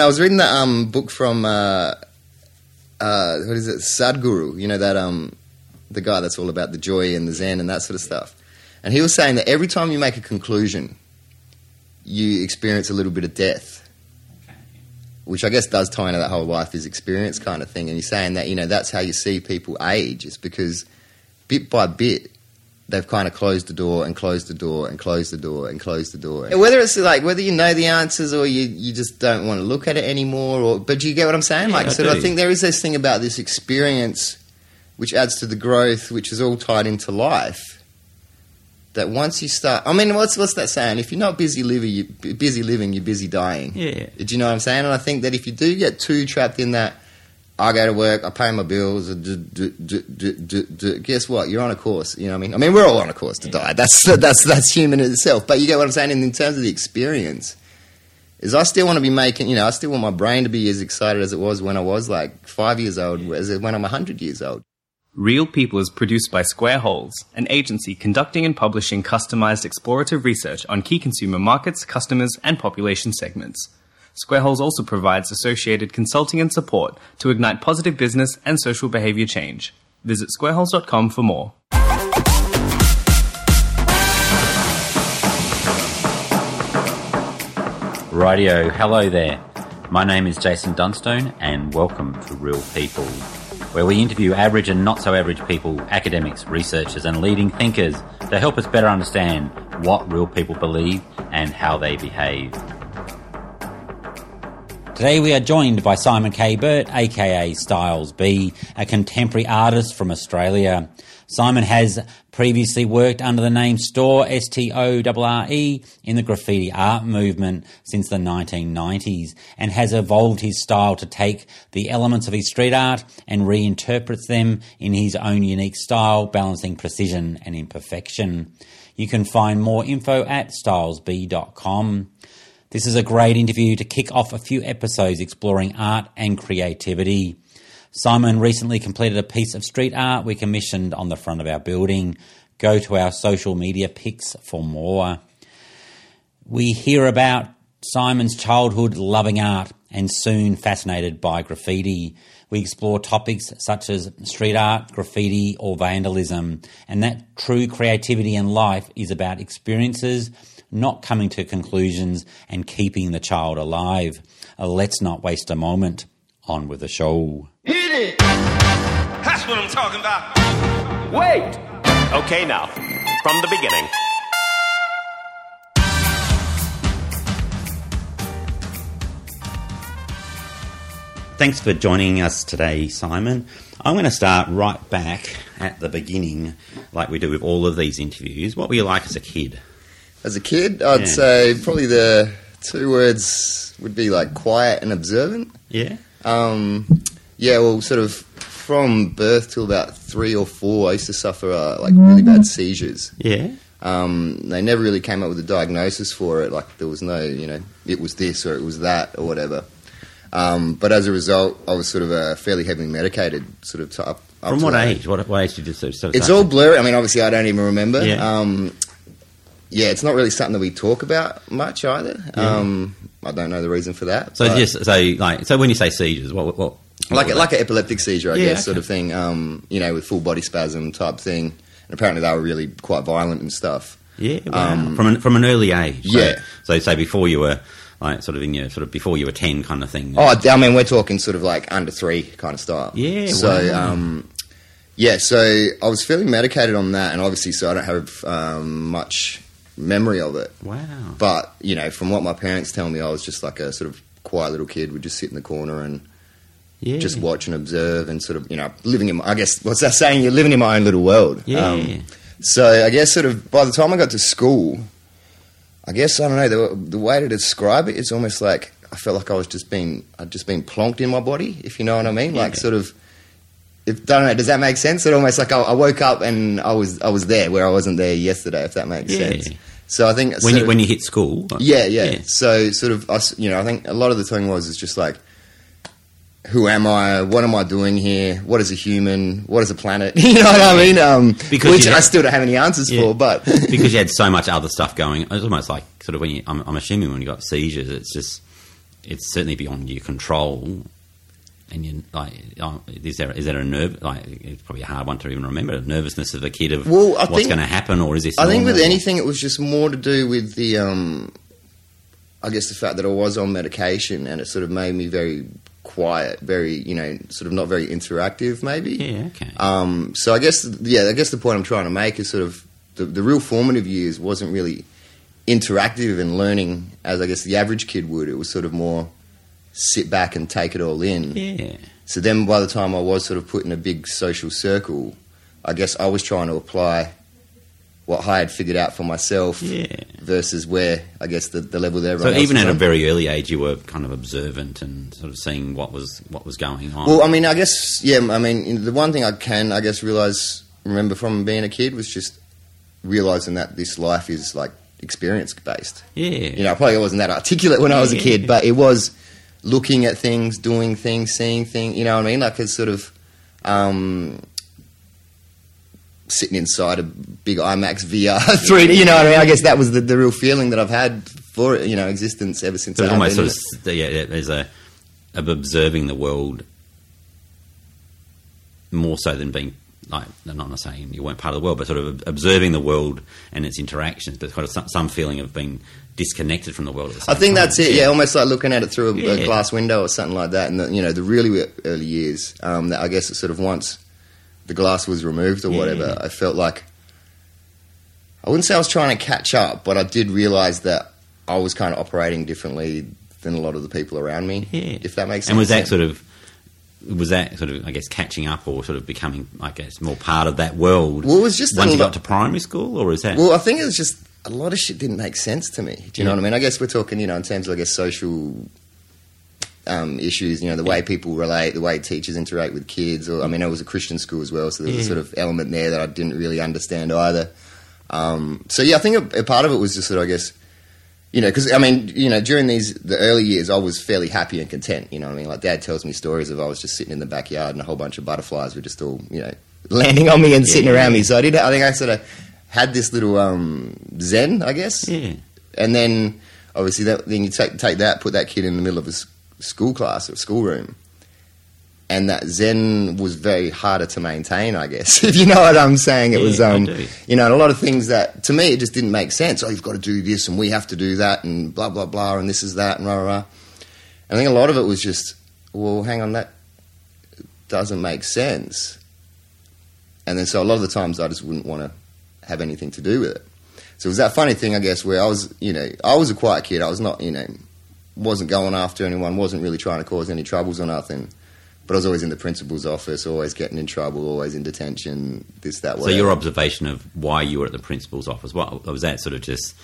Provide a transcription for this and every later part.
I was reading that um, book from uh, uh, what is it, Sadhguru. You know that um, the guy that's all about the joy and the Zen and that sort of stuff. And he was saying that every time you make a conclusion, you experience a little bit of death, which I guess does tie into that whole life is experience kind of thing. And he's saying that you know that's how you see people age, is because bit by bit they've kind of closed the door and closed the door and closed the door and closed the door. And whether it's like whether you know the answers or you, you just don't want to look at it anymore, or but do you get what I'm saying? Yeah, like, I so do. I think there is this thing about this experience, which adds to the growth, which is all tied into life. That once you start, I mean, what's what's that saying? If you're not busy living, you busy living, you're busy dying. Yeah. Do you know what I'm saying? And I think that if you do get too trapped in that, I go to work, I pay my bills, d- d- d- d- d- d- guess what? You're on a course. You know what I mean? I mean, we're all on a course to die. That's that's that's human in itself. But you get what I'm saying? And in terms of the experience, is I still want to be making. You know, I still want my brain to be as excited as it was when I was like five years old, as when I'm hundred years old. Real People is produced by Square Holes, an agency conducting and publishing customized explorative research on key consumer markets, customers, and population segments. Square Holes also provides associated consulting and support to ignite positive business and social behavior change. Visit squareholes.com for more. Radio, hello there. My name is Jason Dunstone, and welcome to Real People, where we interview average and not so average people, academics, researchers, and leading thinkers to help us better understand what real people believe and how they behave. Today we are joined by Simon K. Burt, aka Styles B, a contemporary artist from Australia. Simon has previously worked under the name Store, S-T-O-R-R-E, in the graffiti art movement since the 1990s and has evolved his style to take the elements of his street art and reinterprets them in his own unique style, balancing precision and imperfection. You can find more info at stylesb.com. This is a great interview to kick off a few episodes exploring art and creativity. Simon recently completed a piece of street art we commissioned on the front of our building. Go to our social media pics for more. We hear about Simon's childhood loving art and soon fascinated by graffiti. We explore topics such as street art, graffiti, or vandalism, and that true creativity in life is about experiences, not coming to conclusions, and keeping the child alive. Uh, Let's not waste a moment. On with the show. Hit it! That's what I'm talking about. Wait! Okay, now, from the beginning. Thanks for joining us today, Simon. I'm going to start right back at the beginning, like we do with all of these interviews. What were you like as a kid? As a kid, I'd Yeah. say probably the two words would be like quiet and observant. Yeah? Um, yeah, well, sort of from birth till about three or four, I used to suffer uh, like really bad seizures. Yeah? Um, they never really came up with a diagnosis for it. Like there was no, you know, it was this or it was that or whatever. Um, but as a result, I was sort of a fairly heavily medicated, sort of type. From what age? What, what age did you sort of start? It's all blurry. I mean, obviously, I don't even remember. Yeah. Um, yeah, it's not really something that we talk about much either. Um, I don't know the reason for that. So just so like so when you say seizures, what what, what like like an epileptic seizure, I Yeah, guess, sort of thing. Um, you know, with full body spasm type thing. And apparently, they were really quite violent and stuff. yeah wow. um, from an, from an early age. So, Yeah. So say before you were like sort of in your sort of before you were ten kind of thing. Oh, I mean, we're talking sort of like under three kind of style. Yeah, So, wow. um, yeah, so I was fairly medicated on that, and obviously, so I don't have um, much memory of it. wow. But you know, from what my parents tell me, I was just like a sort of quiet little kid, would just sit in the corner and yeah. just watch and observe, and sort of you know, living in. My, I guess what's that saying? You're living in my own little world. Yeah. Um, so I guess sort of by the time I got to school, I guess I don't know the, the way to describe it. It's almost like I felt like I was just being I'd just been plonked in my body, if you know what I mean. Like Yeah. sort of. If, don't know, does that make sense? It almost like I, I woke up and I was I was there where I wasn't there yesterday. If that makes Yeah. sense. So I think when you of- when you hit school. like- yeah, yeah, So sort of us, you know, I think a lot of the thing was is just like, who am I? What am I doing here? What is a human? What is a planet? you know what I mean? Um, Because which you I still don't have any answers Yeah. for, but because you had so much other stuff going. It's almost like sort of when you. I'm, I'm assuming when you got seizures, it's just it's certainly beyond your control. And you like, oh, is there is there a nerve? Like, it's probably a hard one to even remember. The Nervousness of a kid of Well, I what's going to happen, or is this? I think with anything, it was just more to do with the, um, I guess, the fact that I was on medication, and it sort of made me very quiet, very, you know, sort of not very interactive, maybe. Yeah, okay. Um, so I guess, yeah, I guess the point I'm trying to make is sort of the, the real formative years wasn't really interactive and learning as I guess the average kid would. It was sort of more sit back and take it all in. yeah, So then by the time I was sort of put in a big social circle, I guess I was trying to apply what I had figured out for myself yeah. versus where I guess the, the level there. So even at a very early age, you were kind of observant and sort of seeing what was what was going on. Well, I mean, I guess yeah. I mean, the one thing I can, I guess, realize, remember from being a kid was just realizing that this life is like experience based. yeah, You know, I probably wasn't that articulate when I was a kid, but it was looking at things, doing things, seeing things. You know what I mean? Like it's sort of um, sitting inside a big IMAX VR 3D. You know what I mean? I guess that was the, the real feeling that I've had for you know existence ever since. So it's almost sort of it. yeah, there's a of observing the world more so than being like I'm not saying you weren't part of the world, but sort of observing the world and its interactions, but kind of some, some feeling of being disconnected from the world. At the I think time. that's it. Yeah, almost like looking at it through a, a glass window or something like that. And the, you know, the really early years, um, that I guess it sort of once the glass was removed or Yeah. whatever, I felt like I wouldn't say I was trying to catch up, but I did realize that I was kind of operating differently than a lot of the people around me. Yeah. If that makes sense. And was that sort of was that sort of I guess catching up or sort of becoming I guess more part of that world? Well, it was just once you got to primary school, or is that? Well, I think it was just a lot of shit didn't make sense to me. Do you know what I mean? I guess we're talking, you know, in terms of I guess social um, issues. You know, the way people relate, the way teachers interact with kids. Or I mean, it was a Christian school as well, so there was a sort of element there that I didn't really understand either. Um, so yeah, I think a, a part of it was just that I guess. You know, because I mean, you know, during these the early years, I was fairly happy and content. You know, what I mean, like Dad tells me stories of I was just sitting in the backyard and a whole bunch of butterflies were just all, you know, landing on me and sitting Yeah. around me. So I did. I think I sort of had this little um, zen, I guess. yeah, And then obviously that, then you take take that, put that kid in the middle of a school class or schoolroom, and that zen was very harder to maintain, I guess. If you know what I'm saying, it Yeah, was um, you know, and a lot of things that to me it just didn't make sense. Oh, you've got to do this, and we have to do that, and blah blah blah, and this is that, and rah rah. rah. And I think a lot of it was just, well, hang on, that doesn't make sense. And then so a lot of the times I just wouldn't want to have anything to do with it. So it was that funny thing, I guess, where I was, you know, I was a quiet kid. I was not, you know, wasn't going after anyone, wasn't really trying to cause any troubles or nothing. But I was always in the principal's office, always getting in trouble, always in detention, this, that, So your observation of why you were at the principal's office, what was that sort of just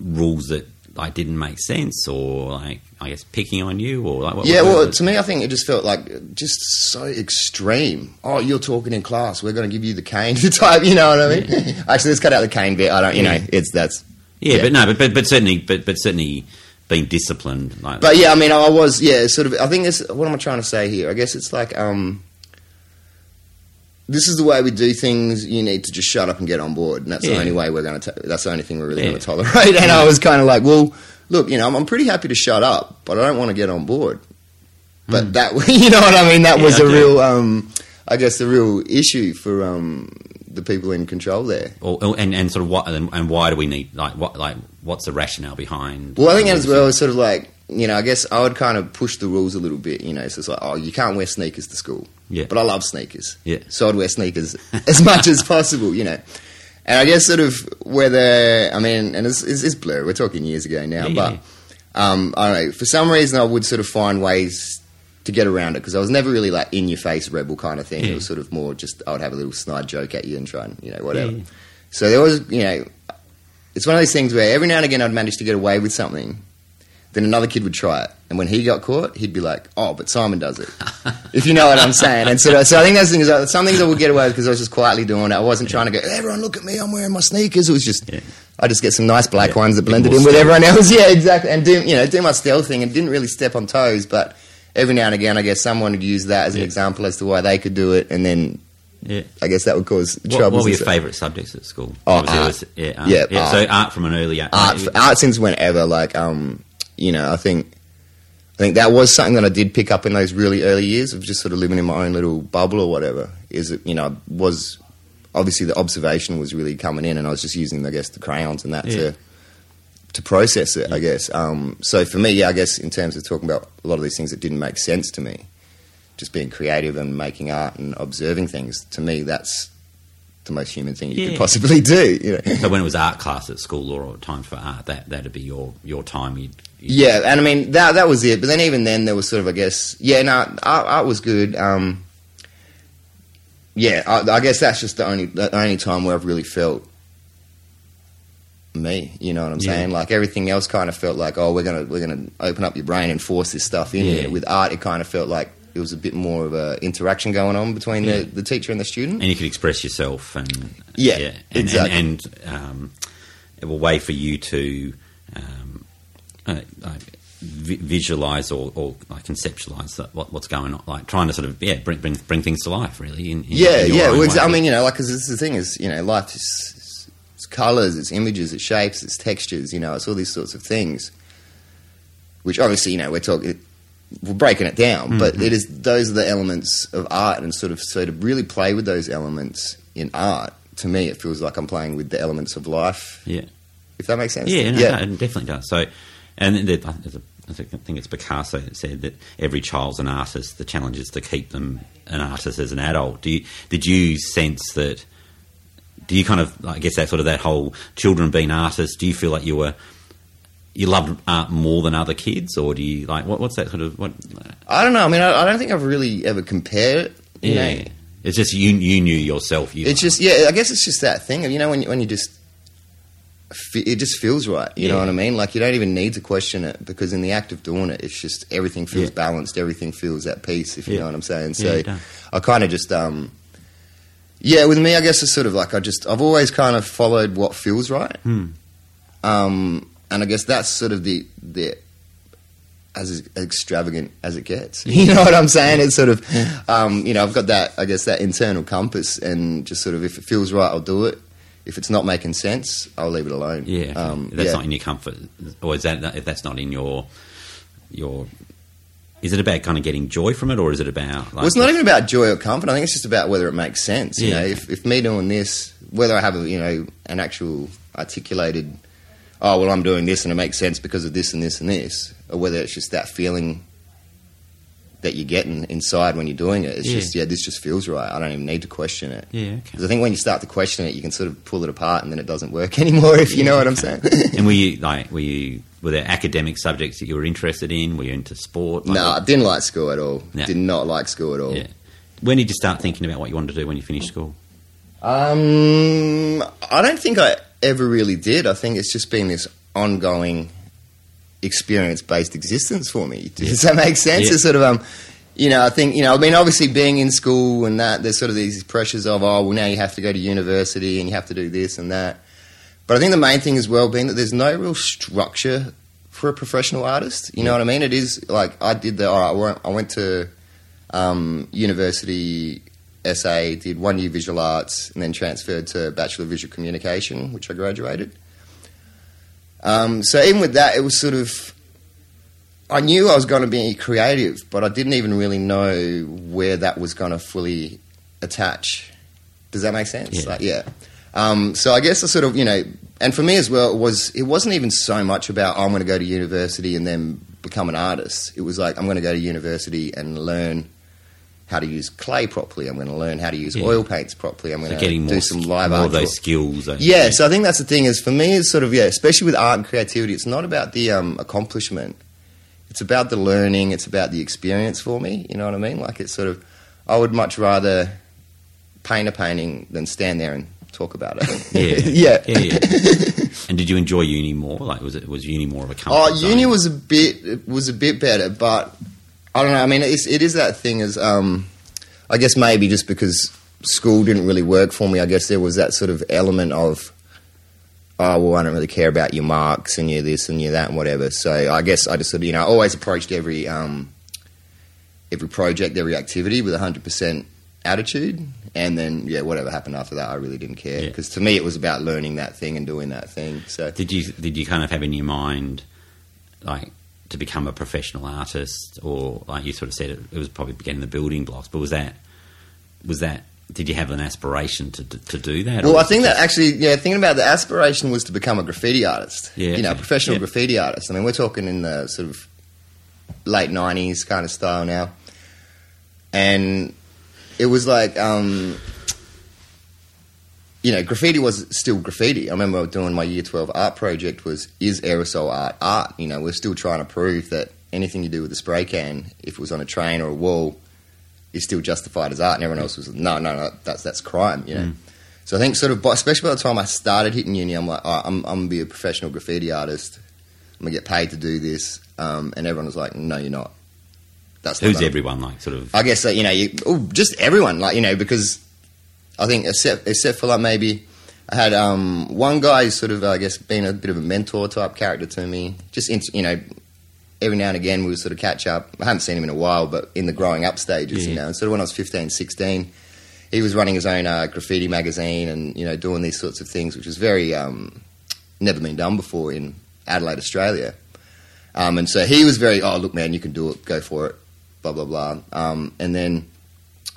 rules that like didn't make sense, or like I guess picking on you, or like what, yeah, well, to me, I think it just felt like just so extreme. Oh, you're talking in class. We're going to give you the cane to type. You know what I mean? Actually, let's cut out the cane bit. I don't. You Yeah. know, it's that's. yeah, yeah. but no, but, but but certainly, but but certainly being disciplined, like But yeah, I mean, I was yeah, sort of. I think it's what am I trying to say here? I guess it's like um, this is the way we do things. You need to just shut up and get on board, and that's the only way we're going to. That's the only thing we're really Yeah. going to tolerate. And I was kind of like, well, look, you know, I'm, I'm pretty happy to shut up, but I don't want to get on board. But that, you know what I mean? That Yeah, was a real, um, I guess, the real issue for um, the people in control there. or, or- and and sort of what and, and why do we need like what like what's the rationale behind? Well, I think as well, it's sort of like, you know, I guess I would kind of push the rules a little bit, you know, so it's like, oh, you can't wear sneakers to school. Yeah. But I love sneakers. Yeah. So I'd wear sneakers as much as possible, you know. And I guess sort of whether, I mean, and it's, it's, it's blurry, we're talking years ago now, Yeah, but yeah. um, I don't know, for some reason I would sort of find ways to get around it because I was never really like in your face rebel kind of thing. Yeah. It was sort of more just, I would have a little snide joke at you and try and, you know, whatever. Yeah. So there was, you know, it's one of those things where every now and again I'd manage to get away with something. Then another kid would try it, and when he got caught, he'd be like, "Oh, but Simon does it." if you know what I'm saying. And so, so I think that's the thing is like, some things I would get away with because I was just quietly doing it. I wasn't trying to go, "Everyone, look at me! I'm wearing my sneakers." It was just, Yeah. I just get some nice black Yeah. ones that blended in with stealth. everyone else. Yeah, exactly. And do you know do my stealth thing and didn't really step on toes, but every now and again, I guess someone would use that as an Yeah. example as to why they could do it, and then yeah. I guess that would cause What, trouble. what were your favourite subjects at school? Oh, Obviously, it art. was- yeah, art. Yeah, So art. art from an early age. art, art since whenever. Like, um, you know, I think I think that was something that I did pick up in those really early years of just sort of living in my own little bubble or whatever. Is it you know was obviously the observation was really coming in, and I was just using I guess the crayons and that Yeah. to to process it. I guess. Um, so for me, yeah, I guess in terms of talking about a lot of these things that didn't make sense to me, just being creative and making art and observing things to me that's the most human thing you Yeah. could possibly do. You know. So when it was art class at school or time for art, that that'd be your your time. You'd, you'd Yeah, and I mean that that was it. But then even then, there was sort of, I guess, yeah, no, art, art was good. Um, yeah, I, I guess that's just the only the only time where I've really felt me. You know what I'm Yeah. saying? Like everything else kind of felt like, oh, we're gonna we're gonna open up your brain and force this stuff in Yeah. With art, it kind of felt like it was a bit more of a interaction going on between Yeah. the, the teacher and the student. and you could express yourself and Yeah, and, exactly. and, and um, a way for you to um, uh, like vi- visualize or, or like conceptualize that, what, what's going on, like trying to sort of yeah bring bring, bring things to life really. In, in, Yeah, in yeah. Well. I mean, you know, like, because this the thing is, you know, life is colors, it's images, it's shapes, it's textures. You know, it's all these sorts of things. Which obviously, you know, we're talking, we're breaking it down, but Mm-hmm. it is those are the elements of art, and sort of so to really play with those elements in art, to me, it feels like I'm playing with the elements of life. yeah. If that makes sense. Yeah, no, yeah. no, it definitely does. So, and then there- there's a, I think it's Picasso that said that every child's an artist. The challenge is to keep them an artist as an adult. Do you, did you sense that? Do you kind of, I guess, that sort of that whole children being artists? Do you feel like you were you loved art more than other kids, or do you like what, what's that sort of what? I don't know. I mean, I, I don't think I've really ever compared it. you know. Yeah, it's just you you knew yourself. You It's just yeah. I guess it's just that thing of you know when you, when you just it just feels right. You know what I mean? Like you don't even need to question it because in the act of doing it, it's just everything feels Yeah. balanced. Everything feels at peace. If you Yeah. know what I'm saying. So. I kind of just um yeah. With me, I guess it's sort of like I just I've always kind of followed what feels right. Hmm. Um, and I guess that's sort of the the as extravagant as it gets. You know what I'm saying? It's sort of, um, you know, I've got that, I guess, that internal compass, and just sort of, if it feels right, I'll do it. If it's not making sense, I'll leave it alone. yeah, um, that's yeah. not in your comfort, or is that if that's not in your your? Is it about kind of getting joy from it, or is it about? Like, well, it's not even about joy or comfort. I think it's just about whether it makes sense. You know, if, if me doing this, whether I have a, you know an actual articulated, oh well, I'm doing this and it makes sense because of this and this and this, or whether it's just that feeling that you're getting inside when you're doing it. It's Yeah. just yeah, this just feels right. I don't even need to question it. Yeah, okay. Because I think when you start to question it, you can sort of pull it apart, and then it doesn't work anymore. If you know what I'm saying. And were you like were you were there academic subjects that you were interested in? Were you into sport? Like, no, I didn't like school at all. Yeah. Did not like school at all. Yeah. When did you start thinking about what you wanted to do when you finished school? Um, I don't think I ever really did. I think it's just been this ongoing experience-based existence for me. Does that make sense? Yeah. It's sort of um, you know, I think you know, I mean, obviously being in school and that, there's sort of these pressures of oh, well, now you have to go to university and you have to do this and that. But I think the main thing as well being that there's no real structure for a professional artist. You know what I mean? It is like I did the. All right, I went- to um, university SA, did one year visual arts, and then transferred to Bachelor of Visual Communication, which I graduated. Um, so even with that, it was sort of. I knew I was going to be creative, but I didn't even really know where that was going to fully attach. Does that make sense? Yeah. Like, yeah. Um, so I guess I sort of, you know, and for me as well, it was it wasn't even so much about oh, I'm going to go to university and then become an artist. It was like I'm going to go to university and learn how to use clay properly. I'm going to learn how to use Yeah. oil paints properly. I'm So going getting to more do some sk- live more art. of those skills. yeah, so I think that's the thing is for me, it's sort of yeah, especially with art and creativity, it's not about the um, accomplishment. It's about the learning. It's about the experience for me. You know what I mean? Like it's sort of, I would much rather paint a painting than stand there and talk about it. Yeah. yeah. yeah, yeah. and did you enjoy uni more? Like, was it was uni more of a comfort Oh, zone? uni was a bit was a bit better, but I don't know. I mean, it's, it is that thing as um, I guess maybe just because school didn't really work for me. I guess there was that sort of element of oh well, I don't really care about your marks and your this and your that and whatever. So I guess I just sort of you know I always approached every um, every project, every activity with hundred percent attitude. And then, yeah, whatever happened after that, I really didn't care Yeah. because to me it was about learning that thing and doing that thing. So Did you did you kind of have in your mind, like, to become a professional artist, or like you sort of said, it, it was probably getting the building blocks. But was that was that? Did you have an aspiration to to, to do that? Well, I think that just- actually, yeah, thinking about the aspiration was to become a graffiti artist. Yeah, You know, okay. professional Yeah. graffiti artist. I mean, we're talking in the sort of late 90s kind of style now. And it was like, um, you know, graffiti was still graffiti. I remember doing my year 12 art project was, is aerosol art art? You know, we're still trying to prove that anything you do with a spray can, if it was on a train or a wall, is still justified as art. And everyone else was, no, no, no, that's, that's crime, you know. So I think sort of, by- especially by the time I started hitting uni, I'm like, "All right, I'm, I'm gonna be a professional graffiti artist. I'm gonna get paid to do this. Um, and everyone was like, no, you're not. That's who's everyone like? Sort of I guess that you know, you, oh, just everyone, like you know, because I think except except for like maybe I had um, one guy who's sort of I guess been a bit of a mentor type character to me. Just in, you know, every now and again we would sort of catch up. I haven't seen him in a while, but in the growing up stages, you know, and sort of when I was 15, 16, he was running his own uh, graffiti magazine and you know doing these sorts of things, which was very um, never been done before in Adelaide, Australia. Um, and so he was very, oh look, man, you can do it, go for it, blah blah blah. Um, and then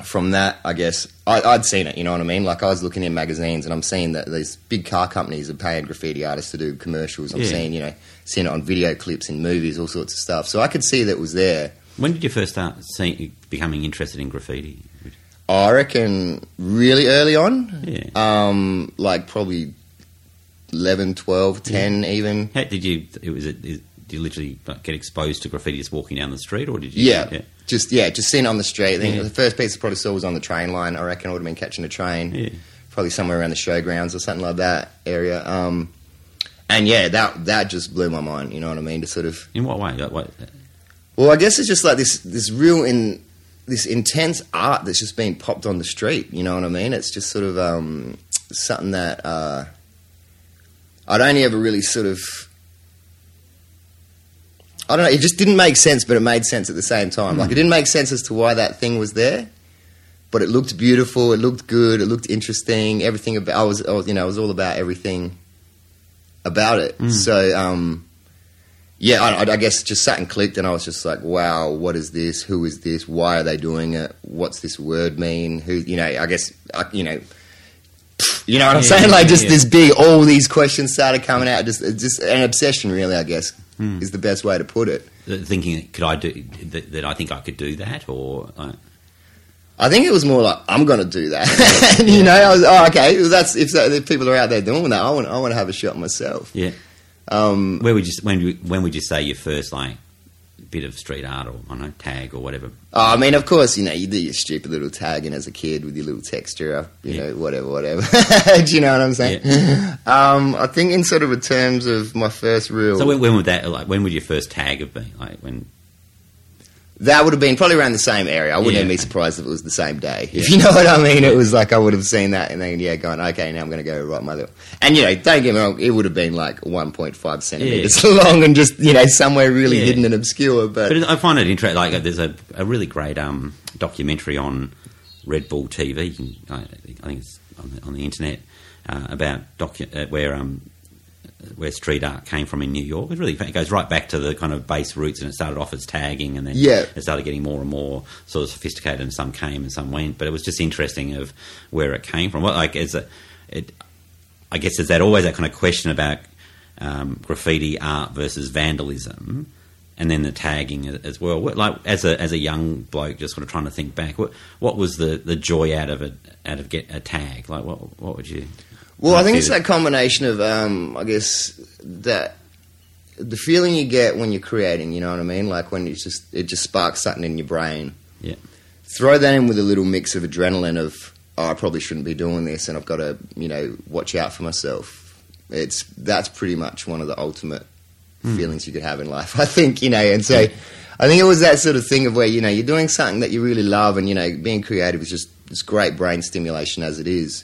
from that, I guess I, I'd seen it. You know what I mean? Like I was looking in magazines and I'm seeing that these big car companies are paying graffiti artists to do commercials. I'm Yeah. seeing, you know, seeing it on video clips in movies, all sorts of stuff. So I could see that it was there. when did you first start seeing becoming interested in graffiti? I reckon really early on, Yeah. um, like probably 11, 12, 10 even. How did you? It was. It, did you literally get exposed to graffiti just walking down the street, or did you? Yeah, just yeah, just seeing it on the street. I think Yeah. the first piece I probably saw was on the train line. I reckon I would have been catching a train, Yeah. probably somewhere around the showgrounds or something like that area. Um, and yeah, that that just blew my mind. You know what I mean? To sort of In what way? Like, what, well, I guess it's just like this this real in this intense art that's just being popped on the street. You know what I mean? It's just sort of um, something that uh, I'd only ever really sort of. I don't know. It just didn't make sense, but it made sense at the same time. Like it didn't make sense as to why that thing was there, but it looked beautiful. It looked good. It looked interesting. Everything about I was, I was you know, it was all about everything about it. So, um, yeah, I, I guess just sat and clicked, and I was just like, "Wow, what is this? Who is this? Why are they doing it? What's this word mean? Who? You know, I guess, I, you know." You know what I'm Yeah, saying? Like just yeah. this big, all these questions started coming out. Just, just an obsession, really. I guess Hmm. is the best way to put it. thinking, could I do that, that? I think I could do that, or uh, I think it was more like I'm going to do that. and, you know, I was oh okay. Well, that's if, that, if people are out there doing that, I want I want to have a shot myself. yeah. Um, Where would you when you- when would you say your first like bit of street art or I don't know tag or whatever? oh, I mean, of course, you know, you do your stupid little tagging as a kid with your little texta, you Yeah. know, whatever, whatever. do you know what I'm saying? Um, I think in sort of terms of my first real, So when, when would that like when would your first tag have been? Like when? That would have been probably around the same area. I wouldn't Yeah. even be surprised if it was the same day. If you know what I mean, it was like I would have seen that and then yeah, going okay, now I'm going to go write my little. And you know, don't get me wrong, it would have been like 1.5 centimeters long and just you know somewhere really Yeah. hidden and obscure. But, But I find it interesting. Like there's a, a really great um, documentary on Red Bull TV. You can, I, I think it's on the, on the internet uh, about docu- uh, where um, where street art came from in New York. It really it goes right back to the kind of base roots, and it started off as tagging, and then Yeah. it started getting more and more sort of sophisticated. And some came and some went, but it was just interesting of where it came from. Well, like as a, it, I guess is that always that kind of question about um, graffiti art versus vandalism, and then the tagging as well. Like as a as a young bloke, just sort of trying to think back, what what was the, the joy out of it out of get a tag? Like what what would you? Well, I think it's that combination of, um, I guess, that the feeling you get when you're creating. You know what I mean? Like when it's just it just sparks something in your brain. Yeah. Throw that in with a little mix of adrenaline of, oh, I probably shouldn't be doing this, and I've got to, you know, watch out for myself. It's that's pretty much one of the ultimate feelings you could have in life. I think you know, and so. I think it was that sort of thing of where you know you're doing something that you really love, and you know being creative is just it's great brain stimulation as it is.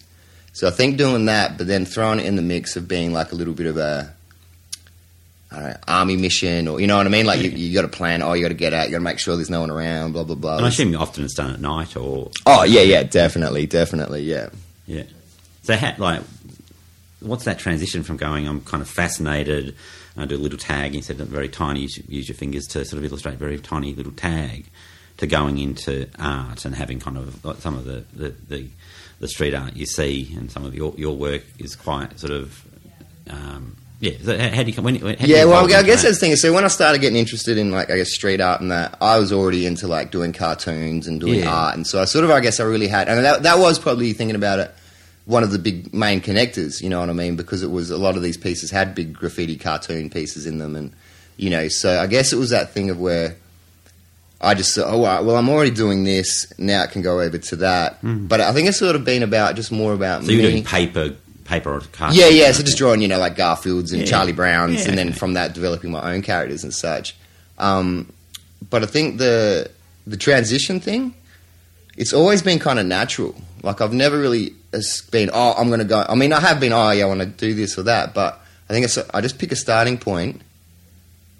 So I think doing that, but then throwing it in the mix of being like a little bit of a I don't know, army mission, or you know what I mean. Like you, you got to plan. Oh, you got to get out. You got to make sure there's no one around. Blah blah blah. And I assume often it's done at night or Oh yeah, yeah, definitely, definitely, yeah. yeah. So how, like what's that transition from going? I'm kind of fascinated. I do a little tag. You said very tiny. Use, use your fingers to sort of illustrate very tiny little tag. To going into art and having kind of some of the, the, the, the street art you see and some of your your work is quite sort of um, yeah. So how, how do you come? When, do you Yeah, well, I guess that's the thing. So when I started getting interested in like I guess street art and that, I was already into like doing cartoons and doing Yeah. art, and so I sort of I guess I really had, and that that was probably thinking about it. One of the big main connectors, you know what I mean, because it was a lot of these pieces had big graffiti cartoon pieces in them, and you know, so I guess it was that thing of where I just thought, oh, all right, well, I'm already doing this. Now it can go over to that. But I think it's sort of been about just more about Mm. So you're doing paper, paper or cartoon? Yeah, yeah. So just drawing, you know, like Garfields and Yeah. Charlie Browns, Yeah, and then from that developing my own characters and such. Um, but I think the the transition thing, it's always been kind of natural. Like I've never really it's been, oh, I'm going to go. I mean, I have been, oh, yeah, I want to do this or that, but I think it's I just pick a starting point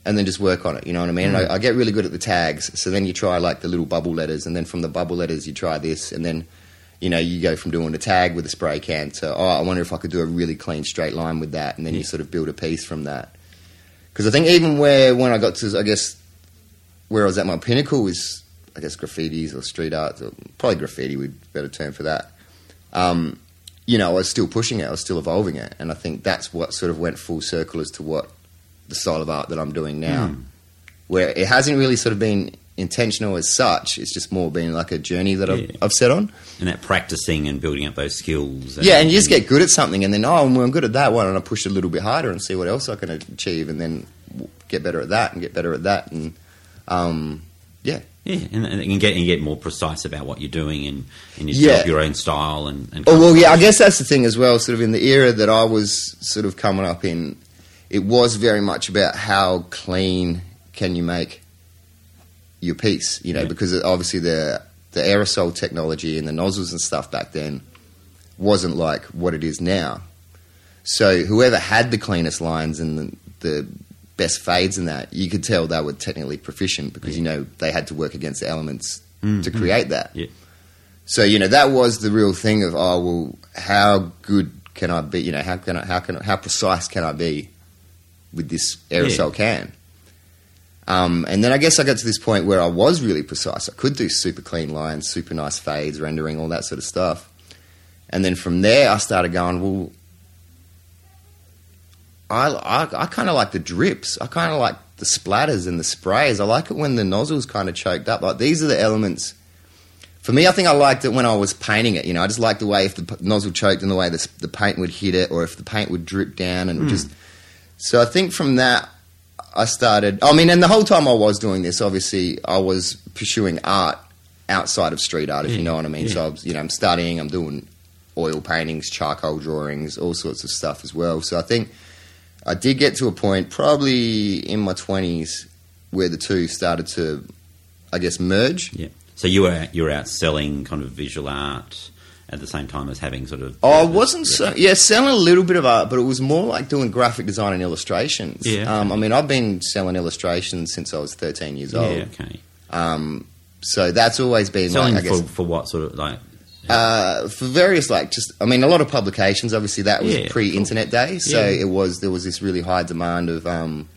and then just work on it. You know what I mean? And I, I get really good at the tags. So then you try like the little bubble letters, and then from the bubble letters you try this, and then you know you go from doing a tag with a spray can to oh, I wonder if I could do a really clean straight line with that, and then you sort of build a piece from that. Because I think even where when I got to I guess where I was at my pinnacle was I guess graffitis or street art, or probably graffiti would be a better term for that. Um, you know, I was still pushing it, I was still evolving it, and I think that's what sort of went full circle as to what the style of art that I'm doing now, Hmm. where it hasn't really sort of been intentional as such. It's just more been like a journey that Yeah. I've, I've set on. and that practicing and building up those skills. Yeah, and you just get good at something, and then oh, well, I'm good at that one, and I push a little bit harder and see what else I can achieve, and then get better at that and get better at that, and um, yeah, yeah, and, and get and you get more precise about what you're doing, and, and you Yeah. your own style. And, and Oh well, yeah. I guess that's the thing as well. Sort of in the era that I was sort of coming up in, it was very much about how clean can you make your piece. You know, Yeah. because obviously the the aerosol technology and the nozzles and stuff back then wasn't like what it is now. So whoever had the cleanest lines and the, the best fades and that, you could tell they were technically proficient because you know they had to work against the elements mm-hmm. to create that. Yeah. So you know that was the real thing of oh well, how good can I be? You know how can I, how can I, how precise can I be with this aerosol can? Um, and then I guess I got to this point where I was really precise. I could do super clean lines, super nice fades, rendering, all that sort of stuff. And then from there, I started going, well, I, I, I kind of like the drips. I kind of like the splatters and the sprays. I like it when the nozzle's kind of choked up. Like these are the elements. For me, I think I liked it when I was painting it. You know, I just liked the way if the p- nozzle choked and the way the, the paint would hit it, or if the paint would drip down and would just. So I think from that, I started. I mean, and the whole time I was doing this, obviously, I was pursuing art outside of street art, if you know what I mean. yeah. So I was, you know, I'm studying, I'm doing oil paintings, charcoal drawings, all sorts of stuff as well. So I think I did get to a point, probably in my twenties, where the two started to, I guess, merge. Yeah. So you were you were out selling kind of visual art at the same time as having sort of. Oh, I wasn't so yeah selling a little bit of art, but it was more like doing graphic design and illustrations. Yeah. Um, I mean, I've been selling illustrations since I was 13 years old. Yeah. Okay. Um, so that's always been Selling like, I guess, for, for what sort of like? uh, for various like just I mean a lot of publications. Obviously, that was Yeah, pre-internet day, so Yeah. it was there was this really high demand of. Um,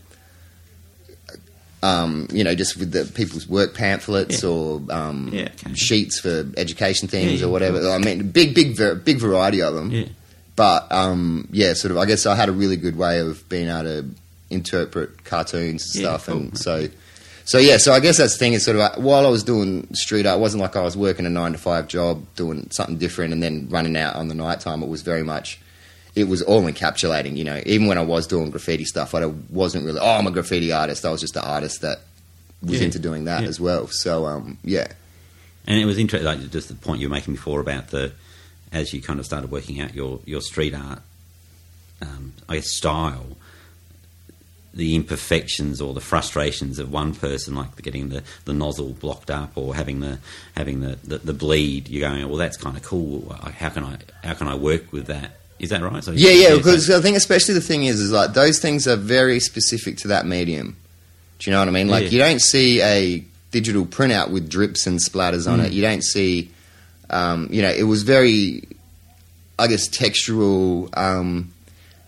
um, you know, just with the people's work pamphlets Yeah. or um, Yeah, okay. sheets for education things Yeah, or whatever. I mean, big, big, ver- big variety of them. But um, yeah, sort of. I guess I had a really good way of being able to interpret cartoons and stuff, cool. and so, so yeah. So I guess that's the thing is sort of like, while I was doing street art, it wasn't like I was working a nine to five job doing something different and then running out on the night time. It was very much. It was all encapsulating, you know. Even when I was doing graffiti stuff, I wasn't really. Oh, I'm a graffiti artist. I was just an artist that was Yeah, into doing that yeah. as well. So um, yeah, And it was interesting, like just the point you were making before about the, as you kind of started working out your, your street art, um, I guess, style, the imperfections or the frustrations of one person, like getting the, the nozzle blocked up or having the having the, the, the bleed. You're going, well, that's kind of cool. How can I how can I work with that? Is that right? So Yeah, yeah, because I think especially the thing is, is like those things are very specific to that medium. Do you know what I mean? Like Yeah. you don't see a digital printout with drips and splatters on Mm. it. You don't see, um, you know, it was very, I guess, textural. Um,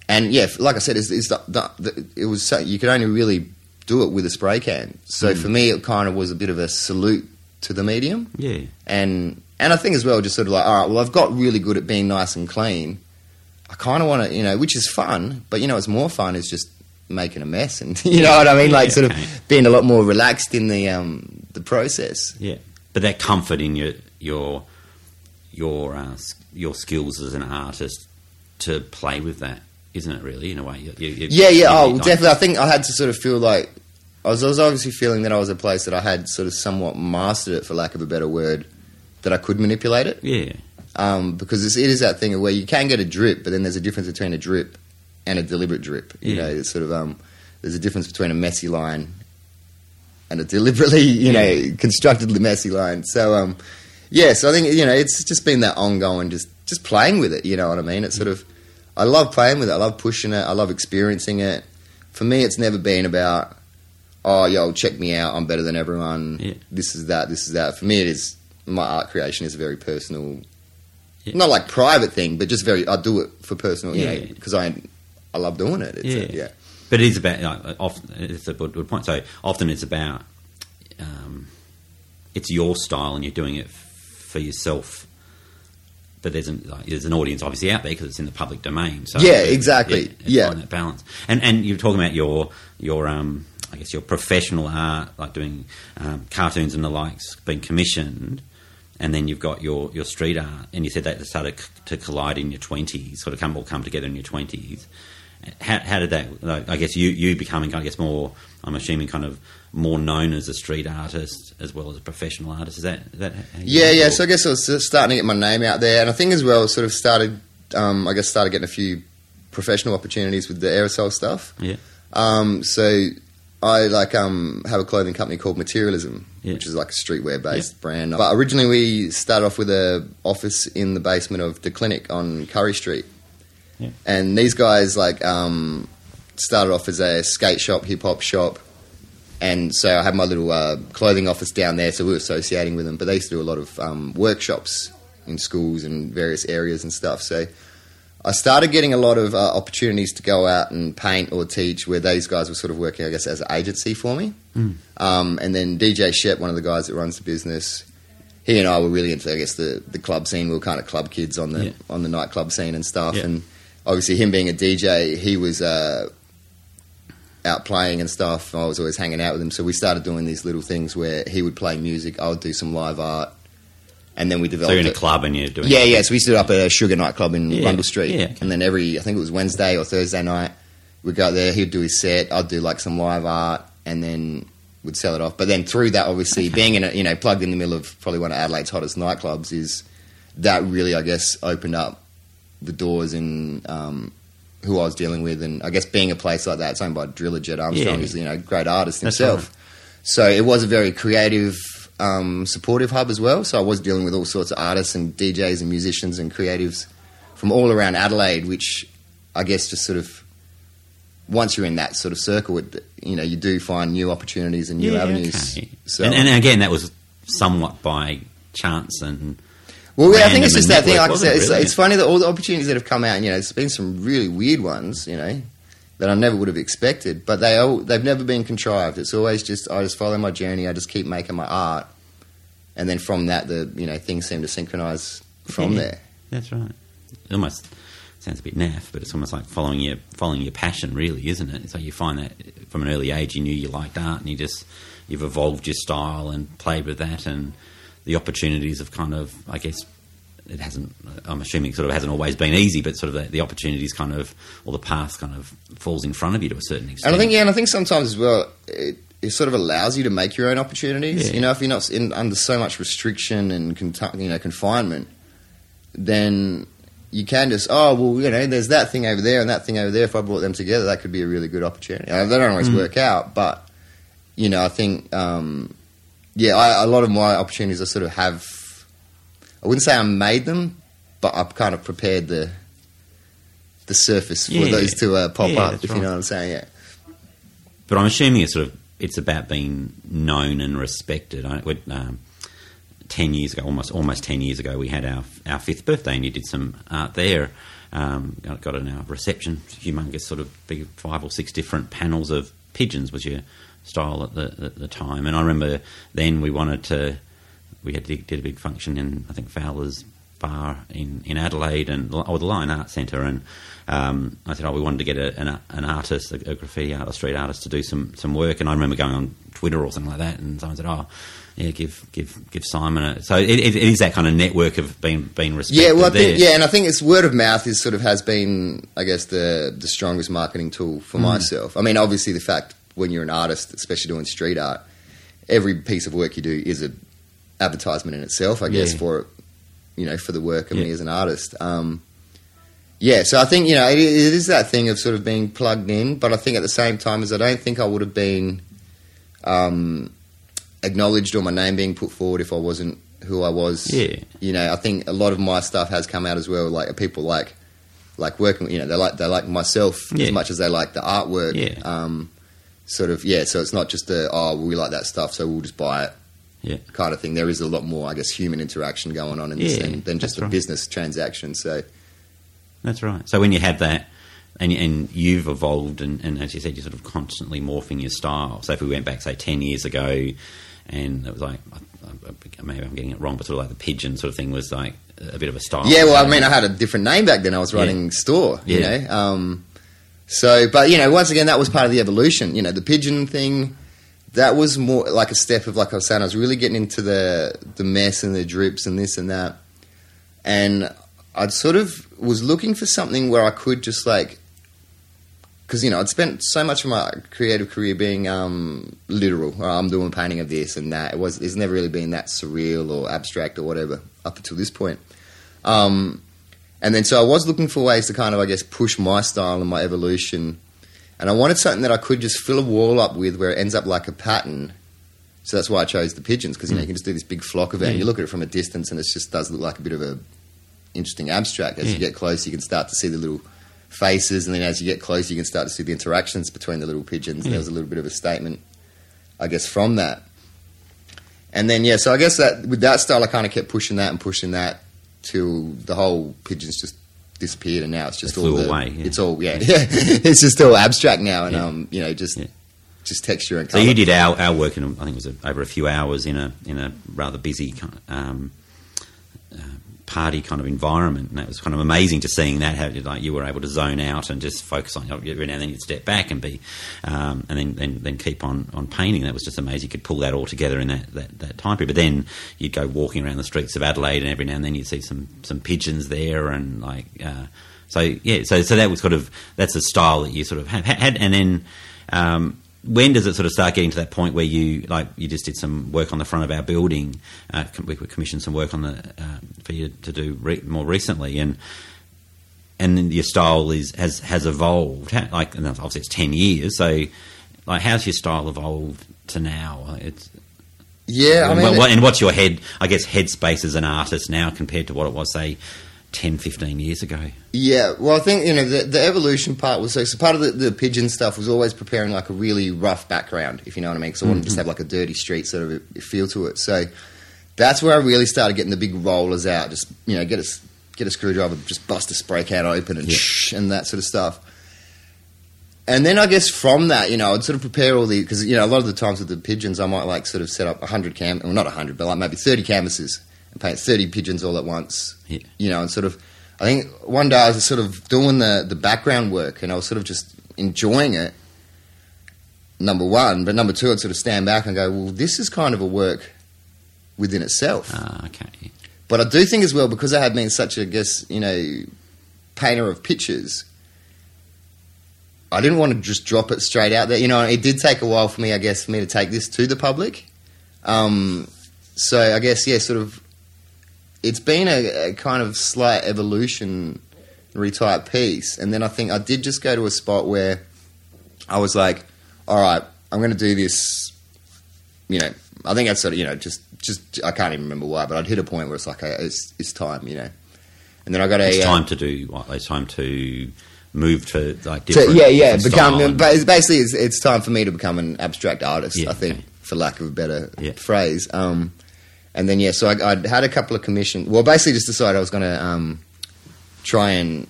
and yeah, like I said, it's, it's the, the, the, it was so, you could only really do it with a spray can. So for me, it kind of was a bit of a salute to the medium, Yeah. and and I think as well, just sort of like, all right, well, I've got really good at being nice and clean. I kind of want to, you know, which is fun, but you know, it's more fun is just making a mess, and you know what I mean, like Yeah, sort okay. of being a lot more relaxed in the um the process. Yeah, but that comfort in your your your uh, your skills as an artist to play with that, isn't it? Really, in a way. You, you, Yeah, yeah. Oh, definitely. I think I had to sort of feel like I was, I was obviously feeling that I was a place that I had sort of somewhat mastered it, for lack of a better word, that I could manipulate it. Yeah, Um, because it's, it is that thing where you can get a drip, but then there's a difference between a drip and a deliberate drip. You Yeah. know, it's sort of um, there's a difference between a messy line and a deliberately, you know, constructedly messy line. So, um, yeah. So I think you know it's just been that ongoing, just just playing with it. You know what I mean? It's sort of I love playing with it. I love pushing it. I love experiencing it. For me, it's never been about oh, yo, check me out. I'm better than everyone. Yeah. This is that. This is that. For me, it is my art creation is a very personal Yeah. not like private thing, but just very. I do it for personal, you Yeah. know, because I I love doing it. It's Yeah. A, yeah, but it is about like, often. It's a good, point. So often it's about um, it's your style and you're doing it f- for yourself. But there's an like, there's an audience obviously out there because it's in the public domain. So Yeah, exactly. it's Yeah. that balance. And and you're talking about your your um I guess your professional art like doing um, cartoons and the likes being commissioned. And then you've got your, your street art, and you said that started to collide in your twenties, sort of come all come together in your twenties. How, how did that? Like, I guess you you becoming, I guess, more. I'm assuming, kind of more known as a street artist as well as a professional artist. Is that is that? yeah, yeah. So I guess I was just starting to get my name out there, and I think as well, sort of started. Um, I guess started getting a few professional opportunities with the aerosol stuff. yeah, Um, so I like um, have a clothing company called Materialism, Yeah. which is like a streetwear based brand. But originally we started off with a office in the basement of the clinic on Currie Street. Yeah. And these guys like um, started off as a skate shop, hip hop shop. And so I had my little uh, clothing office down there, so we were associating with them. But they used to do a lot of um, workshops in schools and various areas and stuff. So I started getting a lot of uh, opportunities to go out and paint or teach where these guys were sort of working, I guess, as an agency for me. Um, and then DJ Shep, one of the guys that runs the business, he and I were really into, I guess, the, the club scene. We were kind of club kids on the Yeah. on the nightclub scene and stuff. Yeah. And obviously, him being a DJ, he was uh, out playing and stuff. I was always hanging out with him. So we started doing these little things where he would play music, I would do some live art, and then we so developed you're in a club and you're doing Yeah, yeah. So we stood up at a sugar nightclub in Yeah, Rundle Street, yeah, okay. and then every I think it was Wednesday or Thursday night, we'd go there. He'd do his set. I'd do like some live art, and then we'd sell it off. But then through that, obviously, being in a, you know plugged in the middle of probably one of Adelaide's hottest nightclubs is that really I guess opened up the doors in um, who I was dealing with, and I guess being a place like that, it's owned by Driller Jet Armstrong, Yeah. who's you know a great artist himself. So it was a very creative, um, supportive hub as well. So I was dealing with all sorts of artists and DJs and musicians and creatives from all around Adelaide, which I guess just sort of once you're in that sort of circle, it, you know, you do find new opportunities and new Yeah, avenues. okay. So, and, and again, that was somewhat by chance and well, yeah, I think it's just that thing. Like I said, it's, really? it's funny that all the opportunities that have come out, you know, there's been some really weird ones, you know, that I never would have expected. But they all, they've never been contrived. It's always just I just follow my journey. I just keep making my art, and then from that, the you know things seem to synchronize from Yeah. there. That's right. It almost sounds a bit naff, but it's almost like following your following your passion, really, isn't it? So you find that from an early age, you knew you liked art, and you just you've evolved your style and played with that, and the opportunities have kind of, I guess. It hasn't. I'm assuming it sort of hasn't always been easy, but sort of the, the opportunities kind of, or the path kind of falls in front of you to a certain extent. And I think, yeah, and I think sometimes as well, it, it sort of allows you to make your own opportunities. Yeah. You know, if you're not in, under so much restriction and con- you know confinement, then you can just oh well, you know, there's that thing over there and that thing over there. If I brought them together, that could be a really good opportunity. They don't always Mm. work out, but you know, I think um, yeah, I, a lot of my opportunities I sort of have. I wouldn't say I made them, but I've kind of prepared the the surface for Yeah. those to uh, pop Yeah, up. If right. you know what I'm saying, yeah. But I'm assuming it's sort of it's about being known and respected. I, um, ten years ago, almost almost ten years ago, we had our our fifth birthday, and you did some art there. um, got in our reception, humongous sort of big five or six different panels of pigeons was your style at the at the time. And I remember then we wanted to we had did a big function in I think Fowler's Bar in, in Adelaide and or the Lion Art Centre, and um, I said, oh, we wanted to get a, an, an artist, a, a graffiti artist, a street artist, to do some some work. And I remember going on Twitter or something like that, and someone said, oh. Yeah, give give give Simon a. So it, it, is that kind of network of being being respected. Yeah, well, I think, yeah, and I think it's word of mouth is sort of has been, I guess, the the strongest marketing tool for Mm. myself. I mean, obviously, the fact when you're an artist, especially doing street art, every piece of work you do is a advertisement in itself. I guess Yeah. for you know for the work of me as an artist. Um, yeah, so I think you know it, it is that thing of sort of being plugged in, but I think at the same time as I don't think I would have been um, acknowledged or my name being put forward if I wasn't who I was. Yeah. You know, I think a lot of my stuff has come out as well. Like people like like working. You know, they like they like myself Yeah. as much as they like the artwork. Yeah. Um, sort of yeah. So it's not just a oh well, we like that stuff, so we'll just buy it. Yeah. Kind of thing. There is a lot more, I guess, human interaction going on in this Yeah, thing than just a right. business transaction. So That's right. So when you have that, and, and you've evolved, and, and as you said, you're sort of constantly morphing your style. So if we went back, say, 10 years ago, and it was like, maybe I'm getting it wrong, but sort of like the pigeon sort of thing was like a bit of a style. Yeah, well, I mean, I had a different name back then. I was running store, you Yeah. know. Um, so, but you know, once again, that was part of the evolution. You know, the pigeon thing. That was more like a step of, like I was saying, I was really getting into the the mess and the drips and this and that, and I sort of was looking for something where I could just like, because you know, I'd spent so much of my creative career being um, literal. Oh, I'm doing a painting of this and that. It was it's never really been that surreal or abstract or whatever up until this point. Um, and then so I was looking for ways to kind of, I guess, push my style and my evolution. And I wanted something that I could just fill a wall up with where it ends up like a pattern. So that's why I chose the pigeons because you know you mm. can just do this big flock of it. And mm. you look at it from a distance, and it just does look like a bit of a interesting abstract. As you mm. get close, you can start to see the little faces, and then as you get closer, you can start to see the interactions between the little pigeons. Yeah. There was a little bit of a statement, I guess, from that. And then yeah, so I guess that with that style, I kind of kept pushing that and pushing that till the whole pigeons just disappeared, and now it's just They all flew the, away, yeah. It's all yeah, yeah. it's just all abstract now, and Yeah. um, you know, just just texture and Color. So you did our, our work in, I think it was over a few hours in a in a rather busy um, uh, party kind of environment, and that was kind of amazing to seeing that. How like you were able to zone out and just focus on every now and then you'd step back and be, um, and then, then then keep on, on painting. That was just amazing. You could pull that all together in that, that, that time period. But then you'd go walking around the streets of Adelaide, and every now and then you'd see some some pigeons there, and like. Uh, so yeah, so so that was sort of that's the style that you sort of had, had and then um, when does it sort of start getting to that point where you like you just did some work on the front of our building? Uh, we commissioned some work on the uh, for you to do re- more recently, and and your style is has has evolved. Like and obviously it's ten years, so like how's your style evolved to now? It's yeah, I and, mean, what- and what's your head? I guess headspace as an artist now compared to what it was say 10, 15 years ago. Yeah, well, I think you know the, the evolution part was so, so part of the, the pigeon stuff was always preparing like a really rough background, if you know what I mean. Because I wanted to just mm-hmm. have like a dirty street sort of a, feel to it. So that's where I really started getting the big rollers out. Just you know, get a get a screwdriver, just bust a spray can open and Yeah. shh, and that sort of stuff. And then I guess from that, you know, I'd sort of prepare all the because you know a lot of the times with the pigeons, I might like sort of set up hundred cam, well not hundred, but like maybe thirty canvases and paint thirty pigeons all at once Yeah. you know, and sort of, I think one day I was sort of doing the, the background work and I was sort of just enjoying it, number one. But number two, I'd sort of stand back and go, well, this is kind of a work within itself. Ah, okay. But I do think as well, because I had been such a, I guess, you know, painter of pictures, I didn't want to just drop it straight out there. You know, it did take a while for me, I guess, for me to take this to the public. Um, so I guess, yeah, sort of, it's been a, a kind of slight evolutionary type piece. And then I think I did just go to a spot where I was like, all right, I'm going to do this, you know, I think that's sort of, you know, just, just, I can't even remember why, but I'd hit a point where it's like, uh, it's, it's time, you know. And then I got a. It's uh, time to do what? It's time to move to like to- different. yeah, yeah, different become. But it's basically, it's, it's time for me to become an abstract artist. Yeah, I think, okay. for lack of a better Yeah. phrase. Um, and then yeah, so I, I'd had a couple of commissions. Well, basically, just decided I was going to um, try and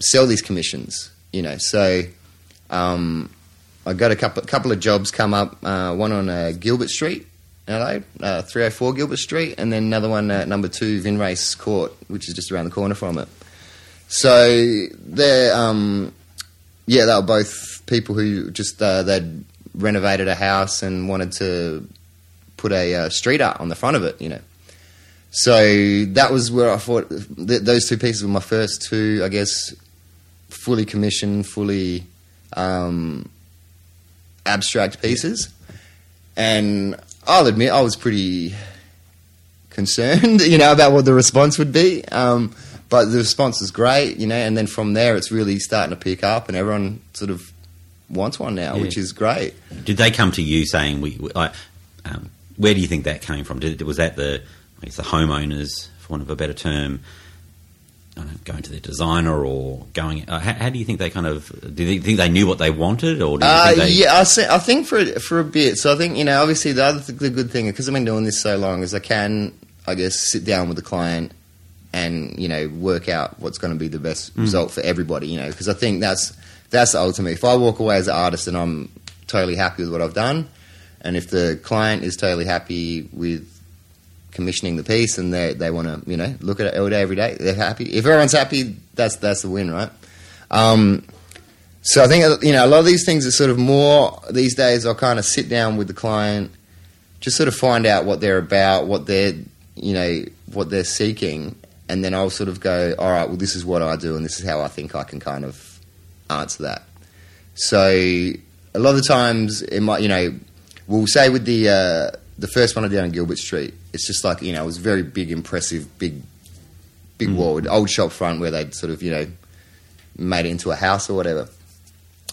sell these commissions. You know, so um, I got a couple couple of jobs come up. Uh, one on uh, Gilbert Street, LA, uh, 304 Gilbert Street, and then another one at number two Vinrace Court, which is just around the corner from it. So they're um, yeah, they were both people who just uh, they'd renovated a house and wanted to put a uh, street art on the front of it, you know. So that was where I thought th- those two pieces were my first two, I guess, fully commissioned, fully um, abstract pieces. And I'll admit I was pretty concerned, you know, about what the response would be. Um, but the response was great, you know, and then from there it's really starting to pick up, and everyone sort of wants one now, Yeah. which is great. Did they come to you saying we? we like, um, where do you think that came from? Did, was that the I guess the homeowners, for want of a better term, I don't know, going to their designer or going? Uh, how, how do you think they kind of? Do you think they knew what they wanted, or do you Uh, think they? yeah, I, I think for for a bit. So I think you know, obviously the other th- the good thing because I've been doing this so long is I can, I guess, sit down with the client and you know work out what's going to be the best result for everybody. You know, because I think that's that's the ultimate. If I walk away as an artist and I'm totally happy with what I've done, and if the client is totally happy with commissioning the piece and they they want to you know look at it all day every day, they're happy. If everyone's happy, that's that's the win, right? Um, so I think you know a lot of these things are sort of more these days. I'll kind of sit down with the client, just sort of find out what they're about, what they're you know what they're seeking, and then I'll sort of go, all right, well this is what I do, and this is how I think I can kind of answer that. So a lot of the times it might you know we'll say with the uh, the first one I did on Gilbert Street, it's just like you know it was very big, impressive, big big wall, old shop front where they'd sort of you know made it into a house or whatever.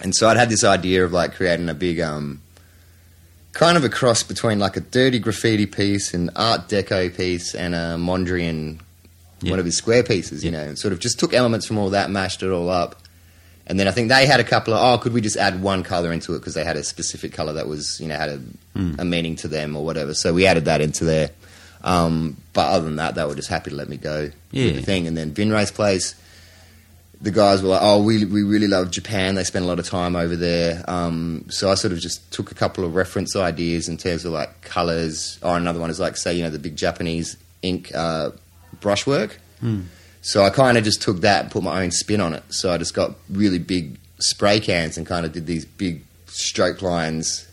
And so I'd had this idea of like creating a big, um, kind of a cross between like a dirty graffiti piece, an Art Deco piece, and a Mondrian, Yeah. one of his square pieces, you know, and sort of just took elements from all that, mashed it all up. And then I think they had a couple of, oh, could we just add one color into it because they had a specific color that was, you know, had a, a meaning to them or whatever. So we added that into there. Um, but other than that, they were just happy to let me go Yeah. with the thing. And then Vinrace Place, the guys were like, "Oh, we we really love Japan. They spend a lot of time over there." Um, so I sort of just took a couple of reference ideas in terms of like colors. Or another one is like, say, you know, the big Japanese ink uh, brushwork. So I kind of just took that and put my own spin on it. So I just got really big spray cans and kind of did these big stroke lines.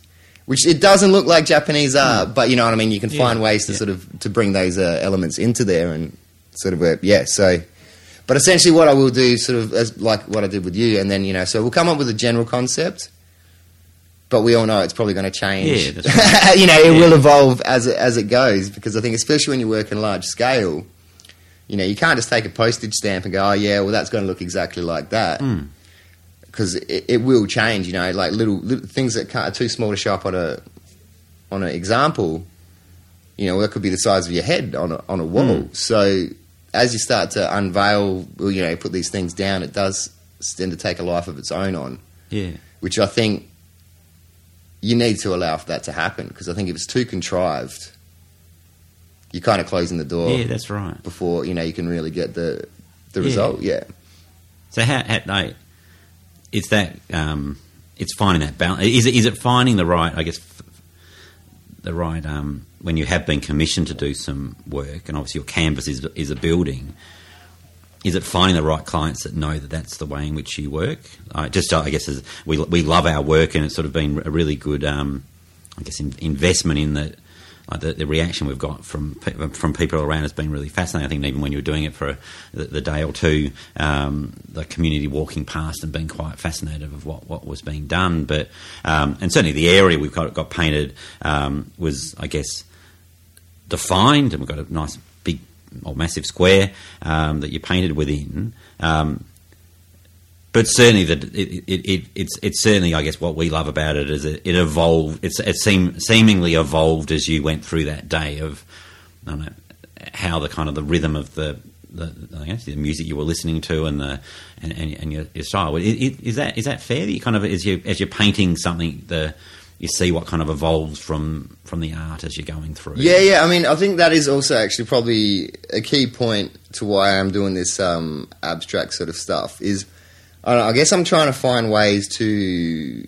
Which it doesn't look like Japanese art, but you know what I mean. You can Yeah, find ways to yeah. sort of to bring those uh, elements into there and sort of uh, yeah. So but essentially, what I will do, sort of as like what I did with you, and then you know, so we'll come up with a general concept, but we all know it's probably going to change. Yeah, right. you know, it will evolve as it, as it goes because I think, especially when you work in large scale, you know, you can't just take a postage stamp and go, oh yeah, well that's going to look exactly like that. Mm. Because it, it will change, you know, like little, little things that are too small to show up on a on an example. You know, that could be the size of your head on a, on a wall. Mm. So as you start to unveil, or, you know, put these things down, it does tend to take a life of its own on, Yeah. which I think you need to allow for that to happen. Because I think if it's too contrived, you're kind of closing the door Yeah, that's right. before you know you can really get the the Yeah. result. Yeah. So how, how no, it's that um, it's finding that balance. Is it is it finding the right? I guess f- the right um, when you have been commissioned to do some work, and obviously your canvas is is a building. Is it finding the right clients that know that that's the way in which you work? I just I guess as we we love our work, and it's sort of been a really good um, I guess in, investment in the, the the reaction we've got from from people around has been really fascinating. I think even when you were doing it for the, the day or two, um, the community walking past and being quite fascinated of what, what was being done. But um, and certainly the area we've got got painted um, was I guess defined, and we've got a nice big or massive square um, that you painted within. Um, but certainly, that it, it, it, it's it's certainly, I guess, what we love about it is it, it evolved. It's it seem, seemingly evolved as you went through that day of, I don't know, how the kind of the rhythm of the. The, the music you were listening to and the and, and, and your, your style is, is that is that fair? That you kind of as you as you're painting something, the you see what kind of evolves from from the art as you're going through. Yeah, yeah. I mean, I think that is also actually probably a key point to why I'm doing this um, abstract sort of stuff. Is I, don't know, I guess I'm trying to find ways to,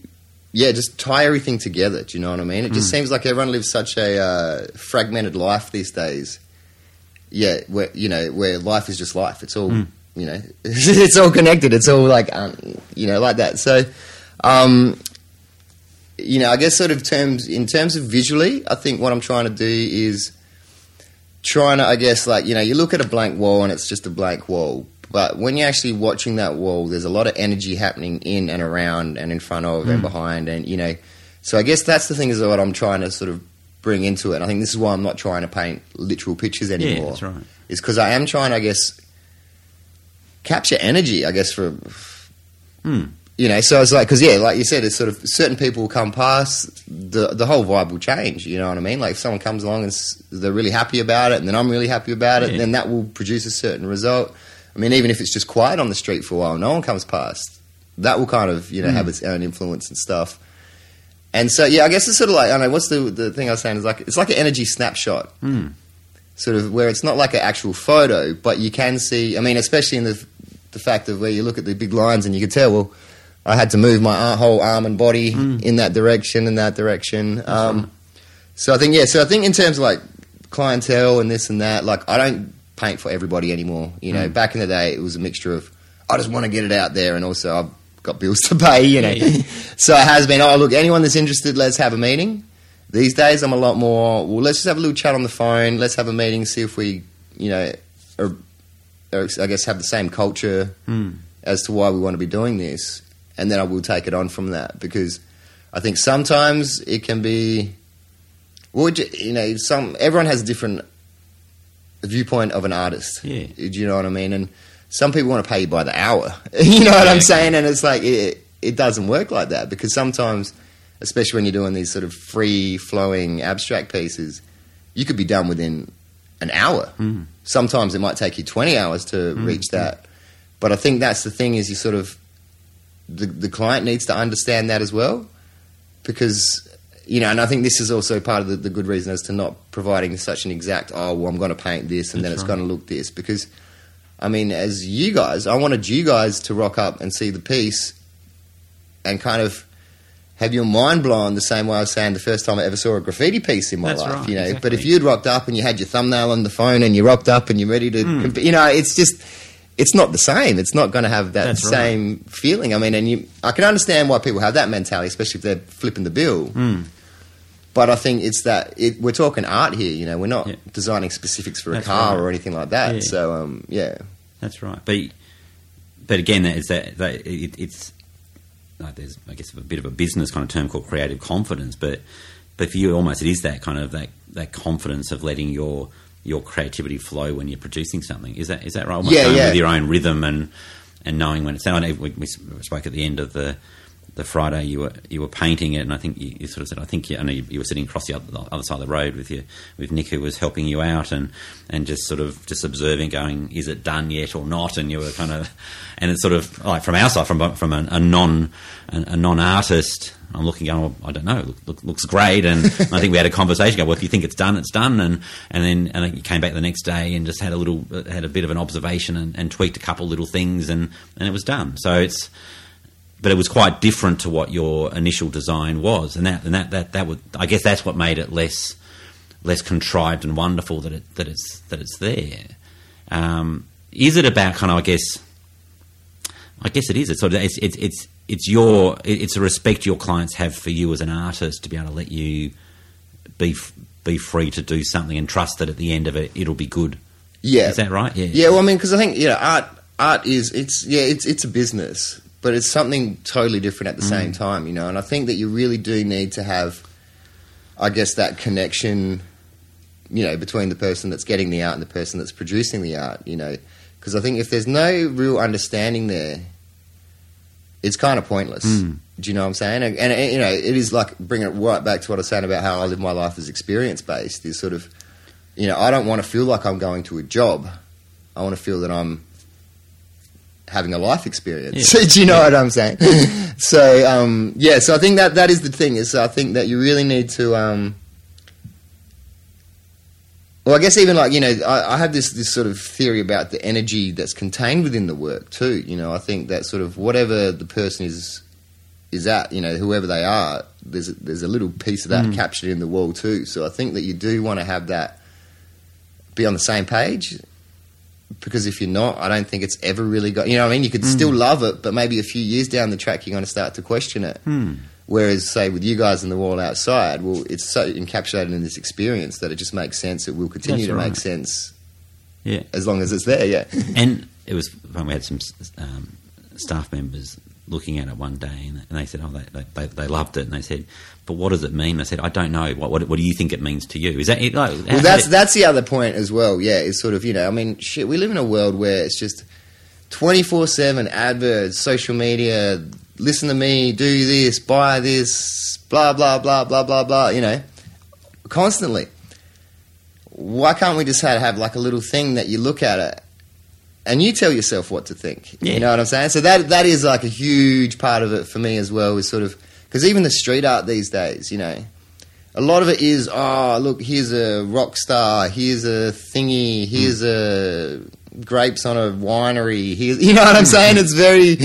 yeah, just tie everything together. Do you know what I mean? It just seems like everyone lives such a uh, fragmented life these days. Yeah, where you know where life is just life. It's all you know. it's all connected. It's all like um, you know like that. So, um, you know, I guess sort of terms in terms of visually, I think what I'm trying to do is trying to, I guess, like you know, you look at a blank wall and it's just a blank wall. But when you're actually watching that wall, there's a lot of energy happening in and around and in front of and behind, and you know. So I guess that's the thing is what I'm trying to sort of bring into it. And I think this is why I'm not trying to paint literal pictures anymore. Yeah, that's right. Is because I am trying, I guess, capture energy. I guess for Hmm. you know, so it's like because yeah, like you said, it's sort of certain people will come past the the whole vibe will change. You know what I mean? Like if someone comes along and s- they're really happy about it, and then I'm really happy about it, Yeah. then that will produce a certain result. I mean, even if it's just quiet on the street for a while, no one comes past, that will kind of you know have hmm. its own influence and stuff. And so yeah, I guess it's sort of like I don't know what's the the thing I was saying is like it's like an energy snapshot hmm. sort of where it's not like an actual photo, but you can see. I mean, especially in the the fact of where you look at the big lines and you can tell. Well, I had to move my whole arm and body hmm. in that direction in that direction. Um, So I think yeah. So I think in terms of like clientele and this and that, like I don't paint for everybody anymore. You know, hmm. back in the day it was a mixture of I just want to get it out there, and also I've got bills to pay. You know, so it has been. Oh, look, anyone that's interested, let's have a meeting. These days, I'm a lot more. Well, let's just have a little chat on the phone. Let's have a meeting, see if we, you know, are, are, I guess have the same culture hmm. as to why we want to be doing this, and then I will take it on from that because I think sometimes it can be. Well, ju- you know, some everyone has a different viewpoint of an artist. Yeah. Do you know what I mean? And some people want to pay you by the hour. you know what Yeah, I'm okay. saying? And it's like it, it doesn't work like that because sometimes, especially when you're doing these sort of free flowing abstract pieces, you could be done within an hour. Hmm. Sometimes it might take you 20 hours to reach that. But I think that's the thing is you sort of the the client needs to understand that as well because you know, and I think this is also part of the, the good reason as to not providing such an exact, oh, well, I'm going to paint this and then it's right. going to look this. Because, I mean, as you guys, I wanted you guys to rock up and see the piece and kind of have your mind blown the same way I was saying the first time I ever saw a graffiti piece in my That's life, right, you know. But if you'd rocked up and you had your thumbnail on the phone and you rocked up and you're ready to, Hmm. comp- you know, it's just, it's not the same. It's not going to have that That's right. same feeling. I mean, and you, I can understand why people have that mentality, especially if they're flipping the bill. Hmm. But I think it's that it, we're talking art here. You know, we're not Yeah. designing specifics for a car right. or anything like that. Yeah. So, um, yeah, That's right. But but again, that is that, that it, it's like there's I guess a bit of a business kind of term called creative confidence. But but for you, almost it is that kind of that that confidence of letting your your creativity flow when you're producing something. Is that is that right? Almost Yeah, yeah. With your own rhythm and and knowing when it's. I know we, we spoke at the end of the. The Friday you were you were painting it, and I think you, you sort of said, I think you, I know you, you were sitting across the other, the other side of the road with you with Nick, who was helping you out, and and just sort of just observing, going, is it done yet or not? And you were kind of, and it's sort of like from our side, from from a, a non a, a non artist. I'm looking, going, well, I don't know, look, look, looks great, and I think we had a conversation. Go, well, if you think it's done, it's done, and and then and you came back the next day and just had a little had a bit of an observation and, and tweaked a couple little things, and and it was done. So it's but it was quite different to what your initial design was, and that and that that that would I guess that's what made it less less contrived and wonderful that it that it's that it's there. Um, is it about kind of I guess I guess it is. It's sort of it's it's it's, it's your it's a respect your clients have for you as an artist to be able to let you be be free to do something and trust that at the end of it it'll be good. yeah, Is that right? Yeah. Yeah, well, I mean, because I think you know, art art is it's yeah, it's it's a business, but it's something totally different at the mm. same time, you know. And I think that you really do need to have, I guess, that connection, you know, between the person that's getting the art and the person that's producing the art, you know. Because I think if there's no real understanding there, it's kind of pointless. Mm. Do you know what I'm saying? And, and you know, it is like bringing it right back to what I was saying about how I live my life as experience based. Is sort of, you know, I don't want to feel like I'm going to a job. I want to feel that I'm having a life experience. Do you know what I'm saying? so um, yeah, so I think that that is the thing. Is I think that you really need to. Um, Well, I guess even like you know, I, I have this this sort of theory about the energy that's contained within the work too. You know, I think that sort of whatever the person is is at, you know, whoever they are, there's a, there's a little piece of that Mm. captured in the wall too. So I think that you do want to have that be on the same page. Because if you're not, I don't think it's ever really got. You know, what I mean, you could still love it, but maybe a few years down the track, you're going to start to question it. Hmm. Whereas, say, with you guys in the wall outside, well, it's so encapsulated in this experience that it just makes sense. It will continue That's to right. make sense Yeah. as long as it's there. Yeah. And it was when we had some um, staff members looking at it one day, and, and they said, "Oh, they, they, they loved it." And they said, "But what does it mean?" I said, "I don't know. What, what, what do you think it means to you? Is that it? Like, Well, that's that's the other point as well. Yeah, it's sort of you know, I mean, shit. We live in a world where it's just twenty four seven adverts, social media. Listen to me, do this, buy this, blah blah blah blah blah blah. You know, constantly. Why can't we just have, have like a little thing that you look at it and you tell yourself what to think? Yeah. You know what I'm saying? So that that is like a huge part of it for me as well. Is sort of because even the street art these days, you know, a lot of it is, oh, look, here's a rock star, here's a thingy, here's a grapes on a winery. Here's, you know what I'm saying? It's very,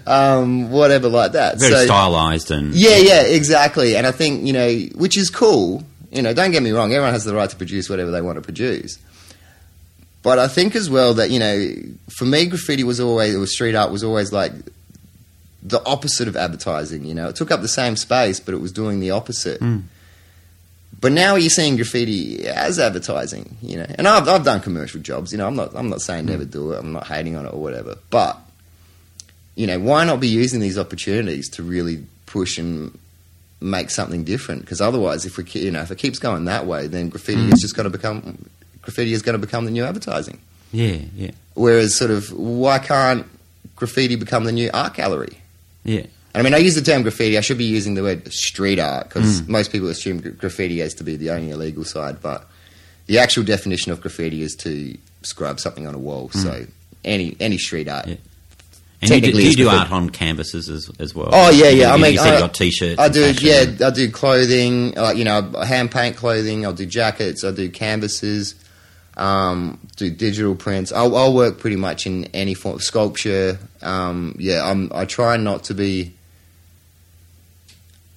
um, whatever like that. very So- stylized and Yeah, yeah, exactly. And I think, you know, which is cool. You know, don't get me wrong, everyone has the right to produce whatever they want to produce. But I think as well that, you know, for me, graffiti was always, or street art was always like the opposite of advertising, you know. It took up the same space, but it was doing the opposite. Mm. But now you're seeing graffiti as advertising, you know. And I've, I've done commercial jobs, you know. I'm not I'm not saying never do it. I'm not hating on it or whatever. But you know, why not be using these opportunities to really push and make something different? Because otherwise, if we you know if it keeps going that way, then graffiti is just going to become graffiti is going to become the new advertising. yeah, yeah, Whereas, sort of, why can't graffiti become the new art gallery? yeah. I mean, I use the term graffiti. I should be using the word street art because mm. most people assume graffiti as to be the only illegal side. But the actual definition of graffiti is to scrub something on a wall. Mm. So any any street art. Yeah. And you do, do you do art on canvases as, as well? Oh yeah, You- yeah. I mean, you said I, you got t-shirts. I do. Yeah, and- I do clothing. Like you know, hand paint clothing. I'll do jackets. I do canvases. Um, do digital prints. I'll, I'll work pretty much in any form of sculpture. Um, yeah, I'm, I try not to be.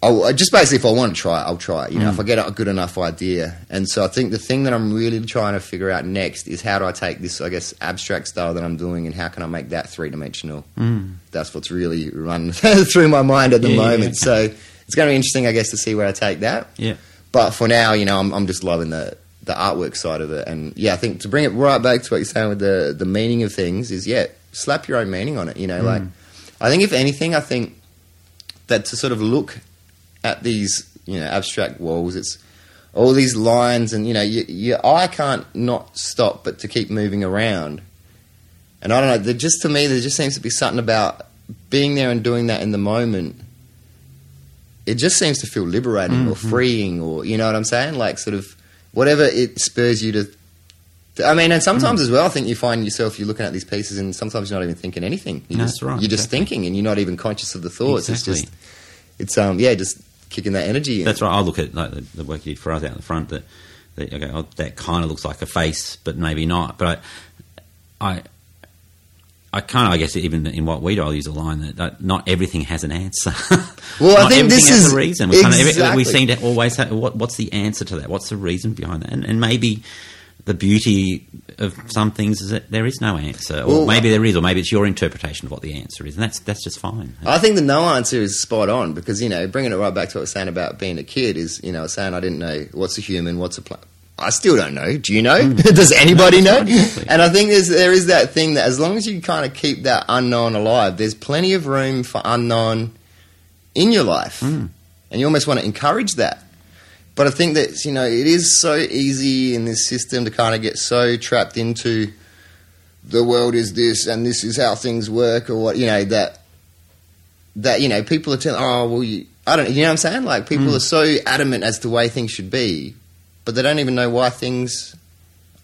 I'll, I just basically, if I want to try it, I'll try it. You know, Mm. if I get a good enough idea, and so I think the thing that I'm really trying to figure out next is how do I take this, I guess, abstract style that I'm doing, and how can I make that three dimensional? Mm. That's what's really running through my mind at the Yeah, yeah, moment. So it's going to be interesting, I guess, to see where I take that. Yeah. But for now, you know, I'm, I'm just loving the the artwork side of it, and yeah, I think to bring it right back to what you're saying with the the meaning of things is yeah, slap your own meaning on it. You know, mm. like I think if anything, I think that to sort of look at these you know abstract walls, it's all these lines, and you know, you, your eye can't not stop but to keep moving around. And I don't know, just to me, there just seems to be something about being there and doing that in the moment. It just seems to feel liberating or mm-hmm. freeing, or you know what I'm saying? Like sort of whatever it spurs you to. I mean, and sometimes as well, I think you find yourself you're looking at these pieces, and sometimes you're not even thinking anything. You're No, just, that's right, You're just exactly. thinking, and you're not even conscious of the thoughts. Exactly. It's just, it's um, yeah, just kicking that energy. In. That's right. I look at like the, the work you did for us out in the front. That, that okay, oh, that kind of looks like a face, but maybe not. But I, I, I kind of, I guess, even in what we do, I'll use a line that, that not everything has an answer. Well, I think this has is- the reason. We, kind of, we seem to always have what, what's the answer to that? What's the reason behind that? And, and maybe. The beauty of some things is that there is no answer, or Well, maybe there is, or maybe it's your interpretation of what the answer is, and that's that's just fine. I think the no answer is spot on because you know bringing it right back to what I was saying about being a kid is you know saying I didn't know what's a human, what's a plant. I still don't know. Do you know? Does anybody. No, know? exactly. And I think there's, there is that thing that as long as you kind of keep that unknown alive, there's plenty of room for unknown in your life, Hmm. and you almost want to encourage that. But I think that you know it is so easy in this system to kind of get so trapped into the world is this and this is how things work or what you know that that you know people are telling oh well you I don't you know what I'm saying like people Mm. are so adamant as to the way things should be but they don't even know why things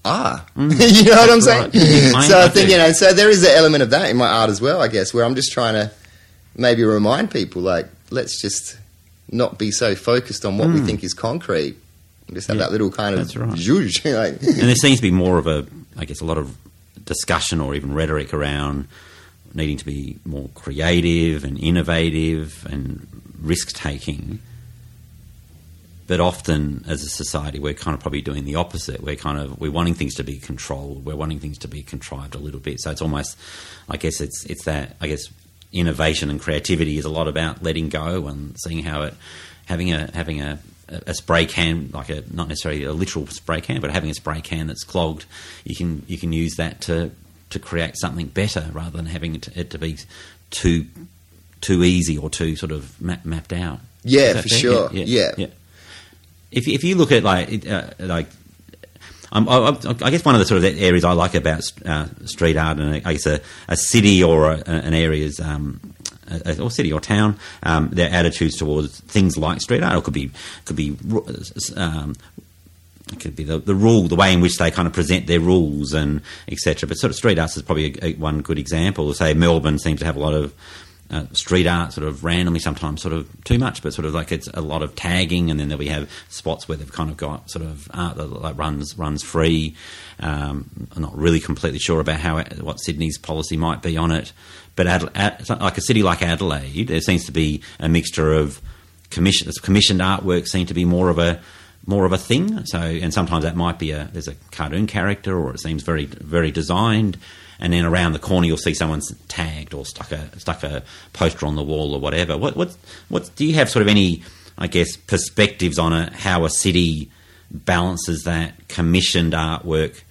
are Mm. you know what I'm That's saying. Yeah, so I, think you know so there is an element of that in my art as well I guess where I'm just trying to maybe remind people like let's just not be so focused on what we Mm. think is concrete Just have Yeah, that little kind of right. zhuzh, like, and there seems to be more of a, I guess, a lot of discussion or even rhetoric around needing to be more creative and innovative and risk taking. But often, as a society, we're kind of probably doing the opposite. We're kind of we're wanting things to be controlled. We're wanting things to be contrived a little bit. So it's almost, I guess, it's it's that I guess innovation and creativity is a lot about letting go and seeing how it having a having a a spray can like a not necessarily a literal spray can but having a spray can that's clogged you can you can use that to to create something better rather than having it to, it to be too too easy or too sort of map, mapped out Yeah, for fair? sure. Yeah. if you- if if you look at like uh, like I, I guess one of the sort of areas I like about uh, street art, and I guess a, a city or a, an area's um, or city or town, um, their attitudes towards things like street art, or could be could be um, it could be the, the rule, the way in which they kind of present their rules and etc. But sort of street arts is probably a, a, one good example. Say Melbourne seems to have a lot of uh, street art, sort of randomly, sometimes sort of too much, but sort of like it's a lot of tagging, and then we have spots where they've kind of got sort of art that like runs runs free. Um, I'm not really completely sure about how what Sydney's policy might be on it, but Ad, like a city like Adelaide, there seems to be a mixture of commission, commissioned artwork seem to be more of a more of a thing. So, and sometimes that might be a there's a cartoon character, or it seems very very designed. And then around the corner, you'll see someone's tagged or stuck a stuck a poster on the wall or whatever. What what what do you have sort of any I guess perspectives on it? How a city balances that commissioned artwork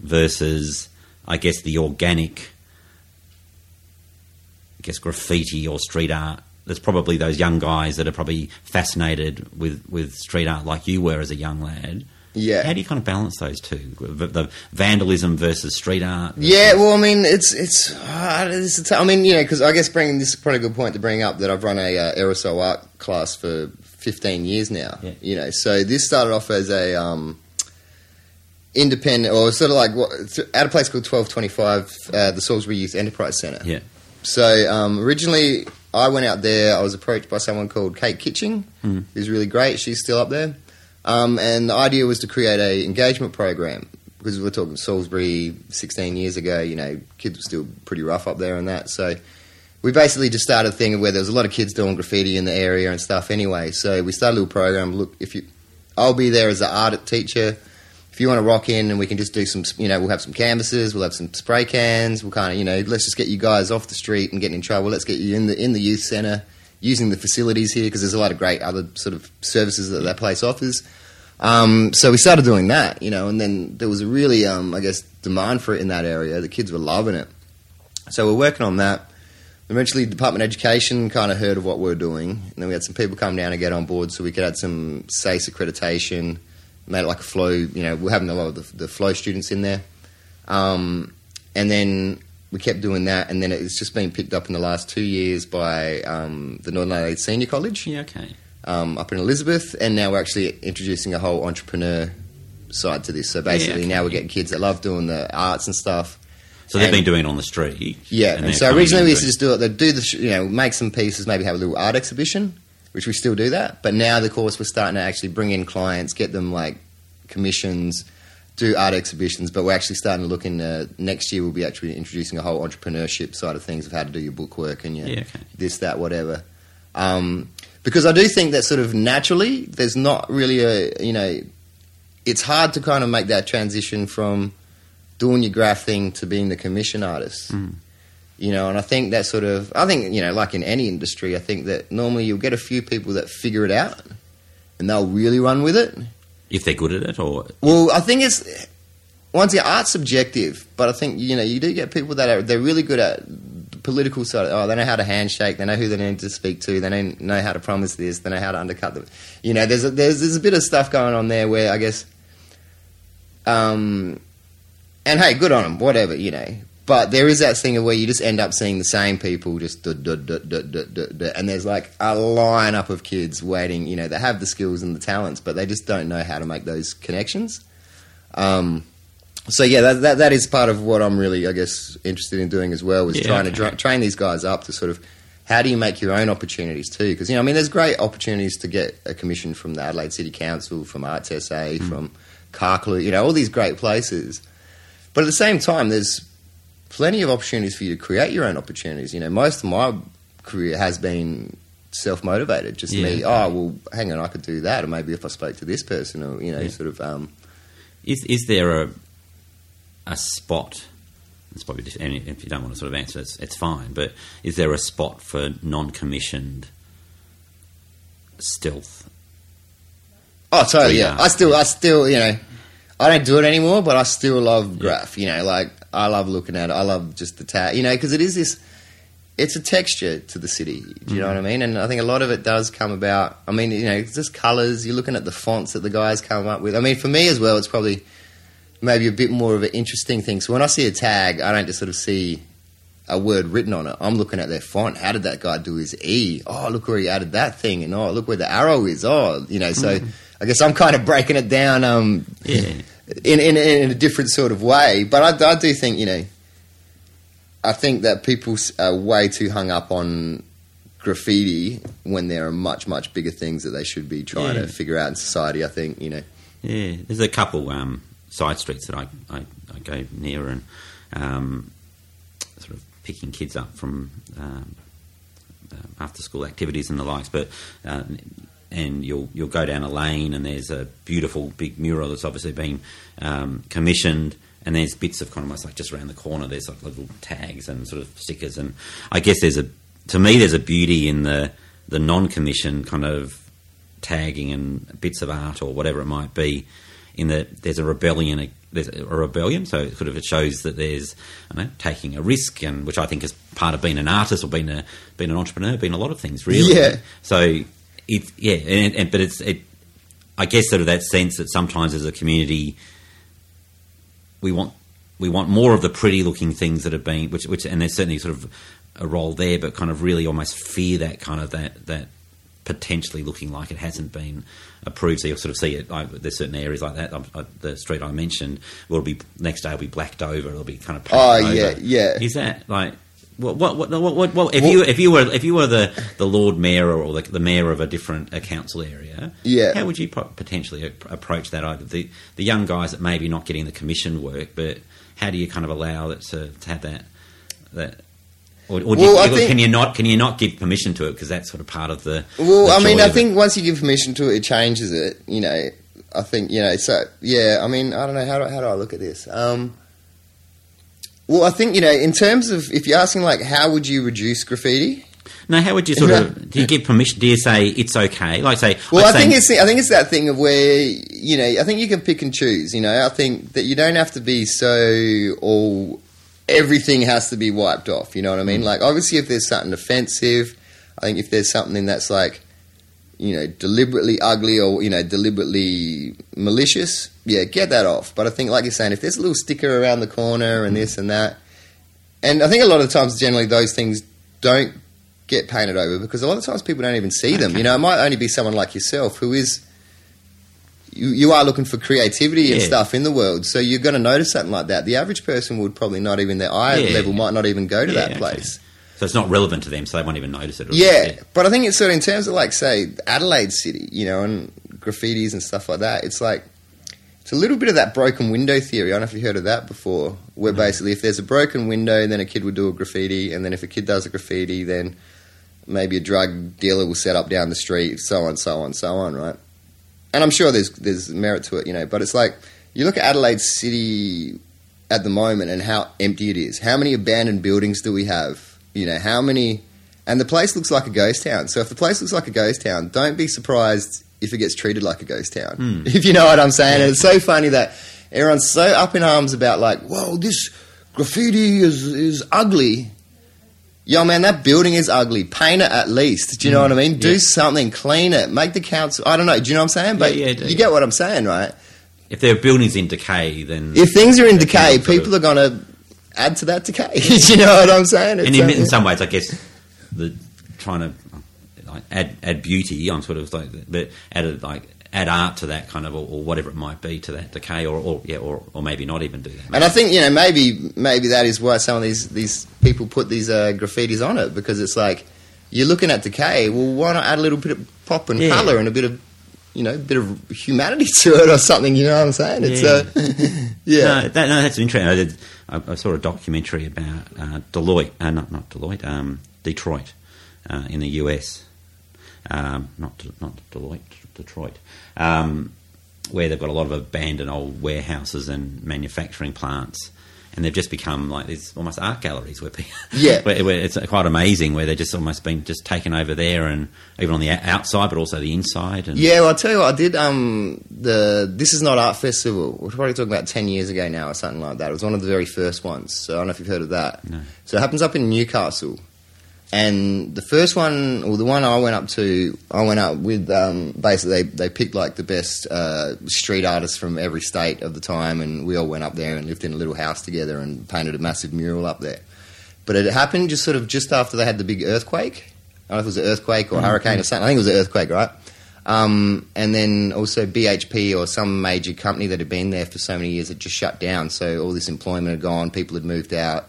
versus I guess the organic I guess graffiti or street art. There's probably those young guys that are probably fascinated with, with street art like you were as a young lad. Yeah. How do you kind of balance those two? The, the vandalism versus street art? Yeah, well, I mean, it's it's. Uh, it's I mean, you know, because I guess bringing this is probably a good point to bring up that I've run a uh, aerosol art class for 15 years now. Yeah. You know, so this started off as a um, independent, or sort of like what at a place called 1225, uh, the Salisbury Youth Enterprise Centre. Yeah. So um, originally, I went out there. I was approached by someone called Kate Kitching, who's really great. She's still up there, um, and the idea was to create a engagement program because we're talking Salisbury 16 years ago. You know, kids were still pretty rough up there and that. So we basically just started a thing where there was a lot of kids doing graffiti in the area and stuff. Anyway, so we started a little program. Look, if you, I'll be there as an art teacher if you want to rock in and we can just do some, you know, we'll have some canvases, we'll have some spray cans, we'll kind of, you know, let's just get you guys off the street and getting in trouble. Let's get you in the in the youth centre, using the facilities here because there's a lot of great other sort of services that that place offers. Um, so we started doing that, you know, and then there was a really, um, I guess, demand for it in that area. The kids were loving it. So we're working on that. Eventually, Department of Education kind of heard of what we are doing, and then we had some people come down and get on board so we could add some SACE accreditation made it like a flow. You know, we're having a lot of the, the flow students in there, um, and then we kept doing that, and then it's just been picked up in the last two years by um, the Northern Adelaide Senior College Yeah, okay. um, up in Elizabeth, and now we're actually introducing a whole entrepreneur side to this. So basically, okay. now we're getting kids that love doing the arts and stuff. So they've And- been doing it on the street. Yeah, and and, so originally we used to just do it. They'd do the, sh- you know, make some pieces, maybe have a little art exhibition, which we still do that. But now, the course, we're starting to actually bring in clients, get them like commissions, do art exhibitions. But we're actually starting to look in uh, next year. We'll be actually introducing a whole entrepreneurship side of things of how to do your bookwork and your Yeah, okay. this, that, whatever. Um, because I do think that sort of naturally, there's not really a you know, it's hard to kind of make that transition from doing your graff thing to being the commission artist. You know, and I think that sort of, I think, you know, like in any industry, I think that normally you'll get a few people that figure it out and they'll really run with it. If they're good at it, or Well, I think it's, once again, art's subjective, but I think, you know, you do get people that are, they're really good at the political side. Oh, they know how to handshake, they know who they need to speak to, they know, know how to promise this, they know how to undercut them. You know, there's a, there's, there's a bit of stuff going on there where I guess, um, and hey, good on them, whatever, you know. But there is that thing of where you just end up seeing the same people just duh, duh, duh, and there's like a lineup of kids waiting, you know, they have the skills and the talents, but they just don't know how to make those connections. Um, so yeah, that, that that is part of what I'm really, I guess, interested in doing as well, is Yeah, trying to dra- train these guys up to sort of how do you make your own opportunities too? Because you know, I mean, there's great opportunities to get a commission from the Adelaide City Council, from Arts SA, from Carclew, you know, all these great places. But at the same time, there's plenty of opportunities for you to create your own opportunities. You know, most of my career has been self motivated. Just me, Yeah. oh well, hang on, I could do that, or maybe if I spoke to this person, or you know, Yeah. sort of. Um, Is is there a a spot? It's probably just, if you don't want to sort of answer, it's, it's fine. But is there a spot for non-commissioned stealth? Oh, totally. Yeah. Yeah, I still, I still, you know, I don't do it anymore, but I still love graff. You know, like I love looking at it. I love just the tag. You know, because it is this. It's a texture to the city. Do you know what I mm. mean? And I think a lot of it does come about. I mean, you know, it's just colours. You're looking at the fonts that the guys come up with. I mean, for me as well, it's probably maybe a bit more of an interesting thing. So when I see a tag, I don't just sort of see a word written on it. I'm looking at their font. How did that guy do his E? Oh, look where he added that thing, and oh, look where the arrow is. Oh, you know. So mm. I guess I'm kind of breaking it down. Um, Yeah. in, in in a different sort of way. But I, I do think you know, I think that people are way too hung up on graffiti when there are much much bigger things that they should be trying Yeah. to figure out in society. I think you know. Yeah, there's a couple um, side streets that I, I, I go near and um, sort of picking kids up from um, uh, after school activities and the likes. But uh, and you'll you'll go down a lane and there's a beautiful big mural that's obviously been um, commissioned. And there's bits of kind of almost like just around the corner. There's like little tags and sort of stickers, and I guess there's a to me there's a beauty in the the non-commissioned kind of tagging and bits of art or whatever it might be, in that there's a rebellion. There's a rebellion, so it sort of it shows that there's know, taking a risk, and which I think is part of being an artist or being a being an entrepreneur, being a lot of things really. Yeah. So it yeah, and, and but it's it. I guess sort of that sense that sometimes as a community, we want we want more of the pretty looking things that have been which which and there's certainly sort of a role there, but kind of really almost fear that kind of that that potentially looking like it hasn't been approved. So you'll sort of see it. Like, there's certain areas like that. Um, uh, the street I mentioned will be next day will be blacked over. It'll be kind of Oh, yeah, over. yeah. Is that like? What, what, what, what, what, what if you if you were if you were the, the Lord Mayor or the, the mayor of a different uh council area, Yeah. how would you potentially approach that? Either the the young guys that maybe not getting the commission work, but how do you kind of allow it to, to have that that? Or, or Well, you, I think- can you not can you not give permission to it because that's sort of part of the Well, the I mean, I of it? think once you give permission to it, it changes it. You know, I think you know. So yeah, I mean, I don't know how do, how do I look at this. Um, well, I think you know, in terms of if you're asking like, how would you reduce graffiti? no. How would you sort of do you give permission? Do you say it's okay? Like say, Well, like I think it's I think it's that thing of where you know I think you can pick and choose. You know, I think that you don't have to be so all everything has to be wiped off. You know what I Mm. mean? Like obviously, if there's something offensive, I think if there's something that's like you know deliberately ugly or you know deliberately malicious, yeah, get that off. But I think, like you're saying, if there's a little sticker around the corner and this and that, and I think a lot of times generally those things don't get painted over because a lot of times people don't even see them. Okay. You know, it might only be someone like yourself who is. You, you are looking for creativity and stuff in the world, so you're going to notice something like that. The average person would probably not even their eye Yeah. level might not even go to Yeah, that okay. So it's not relevant to them, so they won't even notice it. or- Yeah, but I think it's sort of in terms of like say Adelaide City, you know, and graffitis and stuff like that. It's like it's a little bit of that broken window theory. I don't know if you heard of that before, where basically if there's a broken window, then a kid would do a graffiti, and then if a kid does a graffiti, then maybe a drug dealer will set up down the street, so on, so on, so on, right? And I'm sure there's there's merit to it, you know, but it's like you look at Adelaide City at the moment and how empty it is. How many abandoned buildings do we have? You know, how many and the place looks like a ghost town. So if the place looks like a ghost town, don't be surprised if it gets treated like a ghost town. Hmm. If you know what I'm saying. And it's so funny that everyone's so up in arms about like, whoa, this graffiti is is ugly. Yo, man, that building is ugly. Paint it at least. Do you know hmm. what I mean? Do Yeah. something, clean it, make the council. I don't know. Do you know what I'm saying? But Yeah, yeah, you get what I'm saying, right? If their buildings in decay, then If things are in decay, sort of- people are going to add to that decay. You know what I'm saying? and in, uh, in some ways, I guess the trying to like, add add beauty on sort of like, but add a, like add art to that kind of or, or whatever it might be to that decay, or, or yeah, or, or maybe not even do that. And I think you know maybe maybe that is why some of these these people put these uh, graffitis on it because it's like you're looking at decay. Well, why not add a little bit of pop and Yeah. colour and a bit of you know, a bit of humanity to it or something. You know what I'm saying? It's Yeah. uh, yeah. No, that, no, that's interesting. I, I, saw a documentary about uh, Deloitte, uh, not not Deloitte, um, Detroit, uh, in the US. Um, not not Deloitte, Detroit, um, where they've got a lot of abandoned old warehouses and manufacturing plants. And they've just become like these almost art galleries where people, Yeah. where, where it's quite amazing where they're just almost been just taken over there and even on the outside but also the inside and Yeah, well, I'll tell you what, I did um, the This Is Not Art Festival. We're probably talking about 10 years ago now or something like that. It was one of the very first ones. So I don't know if you've heard of that. No. So it happens up in Newcastle. And the first one, or the one I went up to, I went up with um, basically they, they picked like the best uh, street artists from every state of the time, and we all went up there and lived in a little house together and painted a massive mural up there. But it happened just sort of just after they had the big earthquake. I don't know if it was an earthquake or hurricane or something. I think it was an earthquake, right? Um, and then also BHP or some major company that had been there for so many years had just shut down. So all this employment had gone, people had moved out.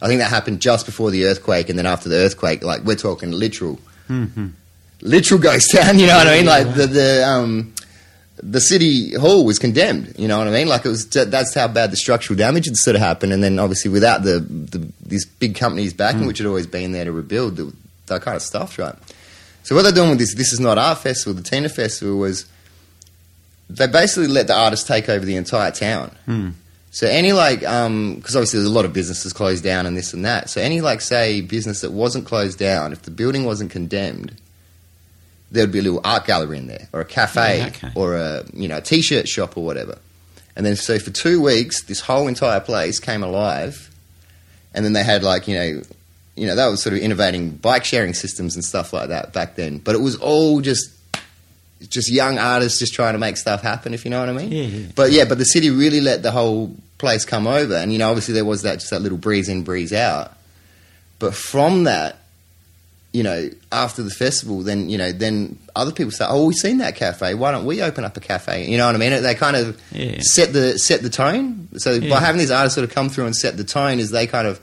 I think that happened just before the earthquake, and then after the earthquake, like we're talking literal, literal ghost town. You know what I mean? Like the the um, the city hall was condemned. You know what I mean? Like it was that's how bad the structural damage had sort of happened. And then obviously without the, the these big companies backing, which had always been there to rebuild, they- kind of stuffed, right? So what they're doing with this This Is Not Art Festival, the Tina Festival, was they basically let the artists take over the entire town. Hmm. So any like, um, because obviously there's a lot of businesses closed down and this and that. So any like, say, business that wasn't closed down, if the building wasn't condemned, there would be a little art gallery in there, or a cafe, Yeah, okay. or a you know a t-shirt shop or whatever. And then so for two weeks, this whole entire place came alive, and then they had like you know, you know that was sort of innovating bike sharing systems and stuff like that back then. But it was all just just young artists just trying to make stuff happen, if you know what I mean. Yeah, yeah. But yeah, but the city really let the whole place come over, and you know, obviously there was that just that little breeze in, breeze out. But from that, you know, after the festival, then you know, then other people say, "Oh, we've seen that cafe. Why don't we open up a cafe?" You know what I mean? They kind of Yeah. set the set the tone. So by having these artists sort of come through and set the tone, is they kind of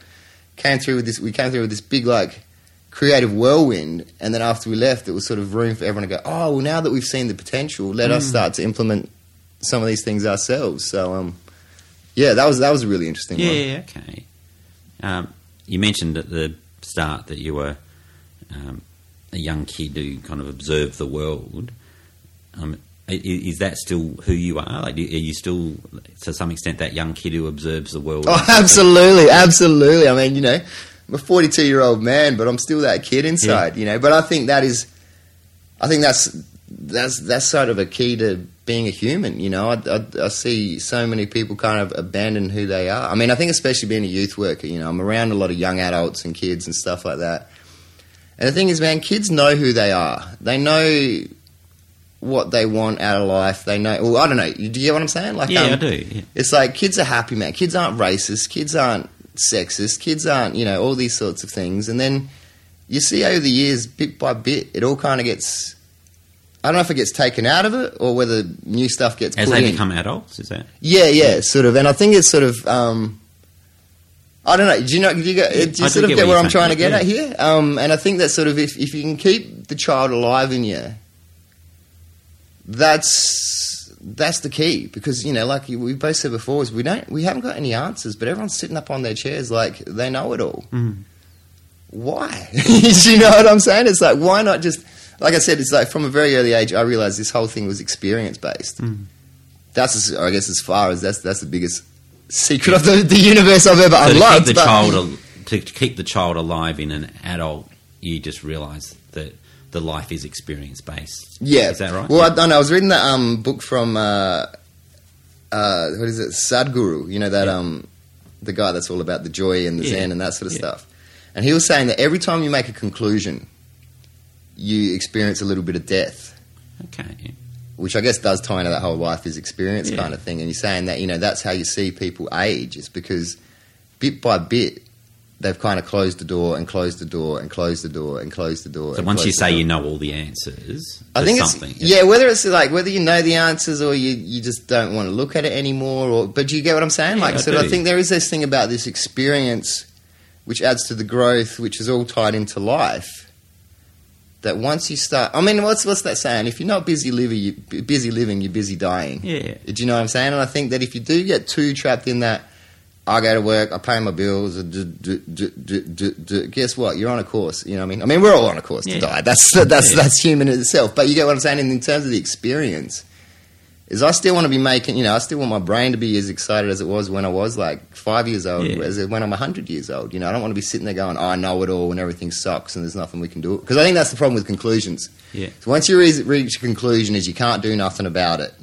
came through with this. We came through with this big like creative whirlwind, and then after we left, it was sort of room for everyone to go. Oh, well, now that we've seen the potential, let Mm. us start to implement some of these things ourselves. So, um, yeah, that was that was a really interesting one. Yeah, okay. Um, you mentioned at the start that you were um, a young kid who kind of observed the world. Um, is that still who you are? Like, are you still, to some extent, that young kid who observes the world? Oh, absolutely, absolutely. I mean, you know, I'm a 42 year old man, but I'm still that kid inside, you know. But I think that is, I think that's that's that's sort of a key to being a human. You know, I, I, I see so many people kind of abandon who they are. I mean, I think especially being a youth worker, you know, I'm around a lot of young adults and kids and stuff like that. And the thing is, man, kids know who they are. They know what they want out of life. They know. Well, I don't know. Do you get what I'm saying? Like, Yeah, um, I do. Yeah. it's like kids are happy, man. Kids aren't racist. Kids aren't sexist. Kids aren't, you know, all these sorts of things. And then you see over the years, bit by bit, it all kind of gets. I don't know if it gets taken out of it or whether new stuff gets As they in. become adults, is that? yeah, yeah, sort of. And I think it's sort of. Um, I don't know. Do you know? Do you, get, do you sort of get get what I'm trying to get yeah. at here? Um, and I think that sort of if, if you can keep the child alive in you, that's that's the key because you know, like we both said before, is we don't we haven't got any answers, but everyone's sitting up on their chairs like they know it all. Mm. Why? Do you know what I'm saying? It's like why not just like I said? It's like from a very early age, I realized this whole thing was experience based. Mm. That's as, I guess as far as that's that's the biggest secret of the, the universe I've ever So to unlocked. keep the but- child al- to keep the child alive in an adult, you just realise that the life is experience based. Yeah, is that right? Well, I don't know. I was reading that um, book from uh, uh, what is it, Sadhguru. You know that um, the guy that's all about the joy and the Yeah. zen and that sort of Yeah. stuff. And he was saying that every time you make a conclusion, you experience a little bit of death, okay. which I guess does tie into that whole life is experience Yeah. kind of thing. And you're saying that you know that's how you see people age. It's because bit by bit. They've kind of closed the door and closed the door and closed the door and closed the door. So once you say you know all the answers, I think it's something. yeah. Whether it's like whether you know the answers or you, you just don't want to look at it anymore, or but do you get what I'm saying? Yeah, like, I so I think there is this thing about this experience, which adds to the growth, which is all tied into life. that once you start, I mean, what's what's that saying? If you're not busy living, you busy living, you're busy dying. Yeah. Do you know what I'm saying? And I think that if you do get too trapped in that, I go to work, I pay my bills, d- d- d- d- d- d- guess what? You're on a course. You know what I mean? I mean, we're all on a course Yeah. to die. That's that's Yeah. that's human in itself. But you get what I'm saying. In terms of the experience, is I still want to be making. You know, I still want my brain to be as excited as it was when I was like five years old, Yeah. as when I'm hundred years old. You know, I don't want to be sitting there going, oh, "I know it all" and everything sucks and there's nothing we can do. Because I think that's the problem with conclusions. Yeah. So once you reach a conclusion, is you can't do nothing about it.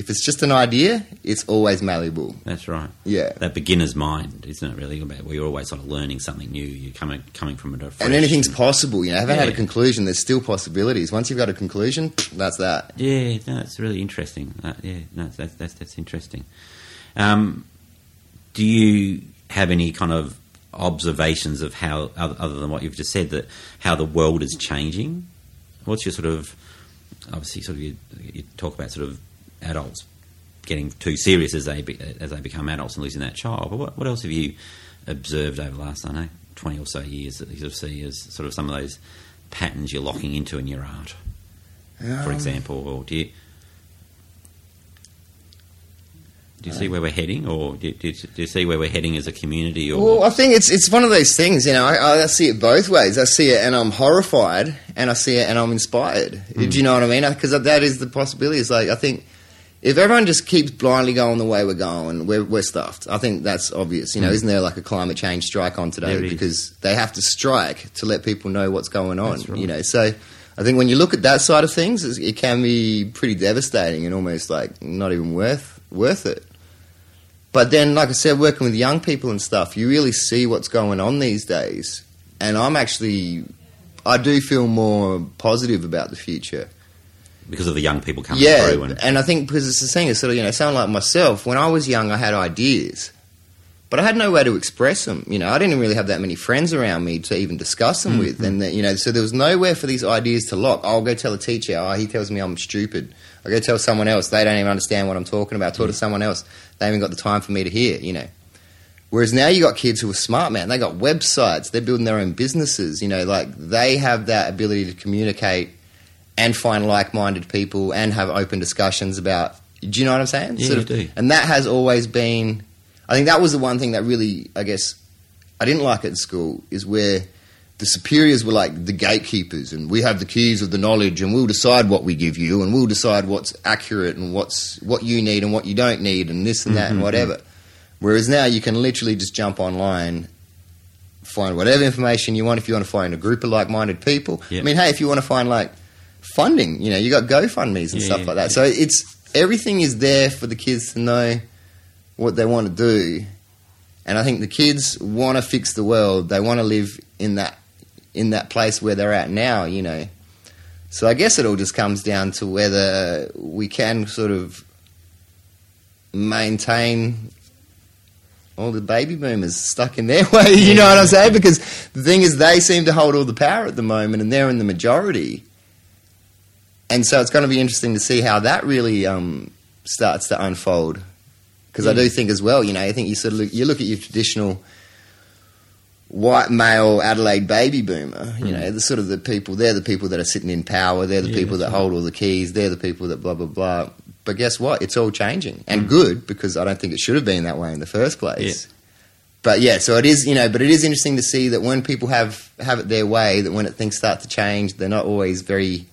If it's just an idea, it's always malleable. That's right. Yeah. That beginner's mind, isn't it? Really, about where you're always sort of learning something new. You're coming coming from it. And anything's possible. You know, I haven't had a conclusion. There's still possibilities. Once you've got a conclusion, that's that. Yeah, no, that's really interesting. Uh, yeah, no, that's that's, that's interesting. Um, do you have any kind of observations of how, other, other than what you've just said, that how the world is changing? What's your sort of obviously sort of you, you talk about sort of adults getting too serious as they be, as they become adults and losing that child. But what, what else have you observed over the last I don't know twenty or so years that you sort of see as sort of some of those patterns you're locking into in your art, for Um, example, or do you? Do you see where we're heading, or do you, do, you, do you see where we're heading as a community? Or Well, I think it's it's one of those things, you know. I, I see it both ways. I see it and I'm horrified, and I see it and I'm inspired. Do you know what I mean? Because that is the possibility. It's like I think if everyone just keeps blindly going the way we're going, we're, we're stuffed. I think that's obvious. You know, isn't there like a climate change strike on today? Because they have to strike to let people know what's going on. Right. You know, so I think when you look at that side of things, it can be pretty devastating and almost like not even worth worth it. But then, like I said, working with young people and stuff, you really see what's going on these days. And I'm actually, I do feel more positive about the future. Because of the young people coming Yeah, through, and and I think because it's the thing, it's sort of, you know, sound like myself. When I was young, I had ideas, but I had no way to express them. You know, I didn't really have that many friends around me to even discuss them with. Mm-hmm. And, that, you know, so there was nowhere for these ideas to lock. I'll go tell a teacher, oh, he tells me I'm stupid. I go tell someone else, they don't even understand what I'm talking about. Talk to mm-hmm. someone else, they haven't got the time for me to hear, you know. Whereas now you got kids who are smart, man. They got websites. They're building their own businesses. You know, like they have that ability to communicate and find like-minded people and have open discussions about. Do you know what I'm saying? Yeah, Sort of- do. And that has always been. I think that was the one thing that really, I guess, I didn't like at school is where the superiors were like the gatekeepers, and we have the keys of the knowledge, and we'll decide what we give you, and we'll decide what's accurate and what's what you need and what you don't need, and this and that Mm-hmm, and whatever. Whereas now you can literally just jump online, find whatever information you want. If you want to find a group of like-minded people. I mean, hey, if you want to find like funding, you know, you got GoFundmes and Yeah, stuff like that. yeah. So it's everything is there for the kids to know what they want to do, and I think the kids want to fix the world. They want to live in that in that place where they're at now. You know, so I guess it all just comes down to whether we can sort of maintain all the baby boomers stuck in their way. You know what I'm saying? Because the thing is, they seem to hold all the power at the moment, and they're in the majority. And so it's going to be interesting to see how that really um, starts to unfold. Because I do mm. think as well, you know, I think you sort of look, you look at your traditional white male Adelaide baby boomer. You mm. know, the sort of the people. They're the people that are sitting in power. They're the Yeah, people that that's hold all the keys. They're the people that blah blah blah. But guess what? It's all changing and mm. good because I don't think it should have been that way in the first place. But yeah, so it is, you know, but it is interesting to see that when people have have it their way, that when it, things start to change, they're not always very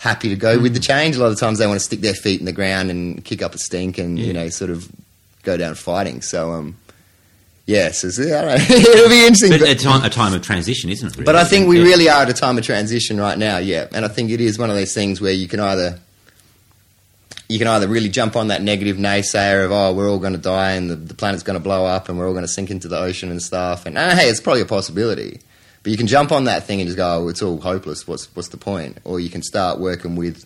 happy to go with the change. A lot of times they want to stick their feet in the ground and kick up a stink and Yeah. you know sort of go down fighting. So um, yeah, so, so, I don't know. it'll be interesting. but but- a time, a time of transition, isn't it? Really? but I think we Yeah. really are at a time of transition right now, yeah. And I think it is one of those things where you can either you can either really jump on that negative naysayer of oh we're all going to die and the, the planet's going to blow up and we're all going to sink into the ocean and stuff and uh, hey it's probably a possibility but you can jump on that thing and just go oh it's all hopeless what's what's the point or you can start working with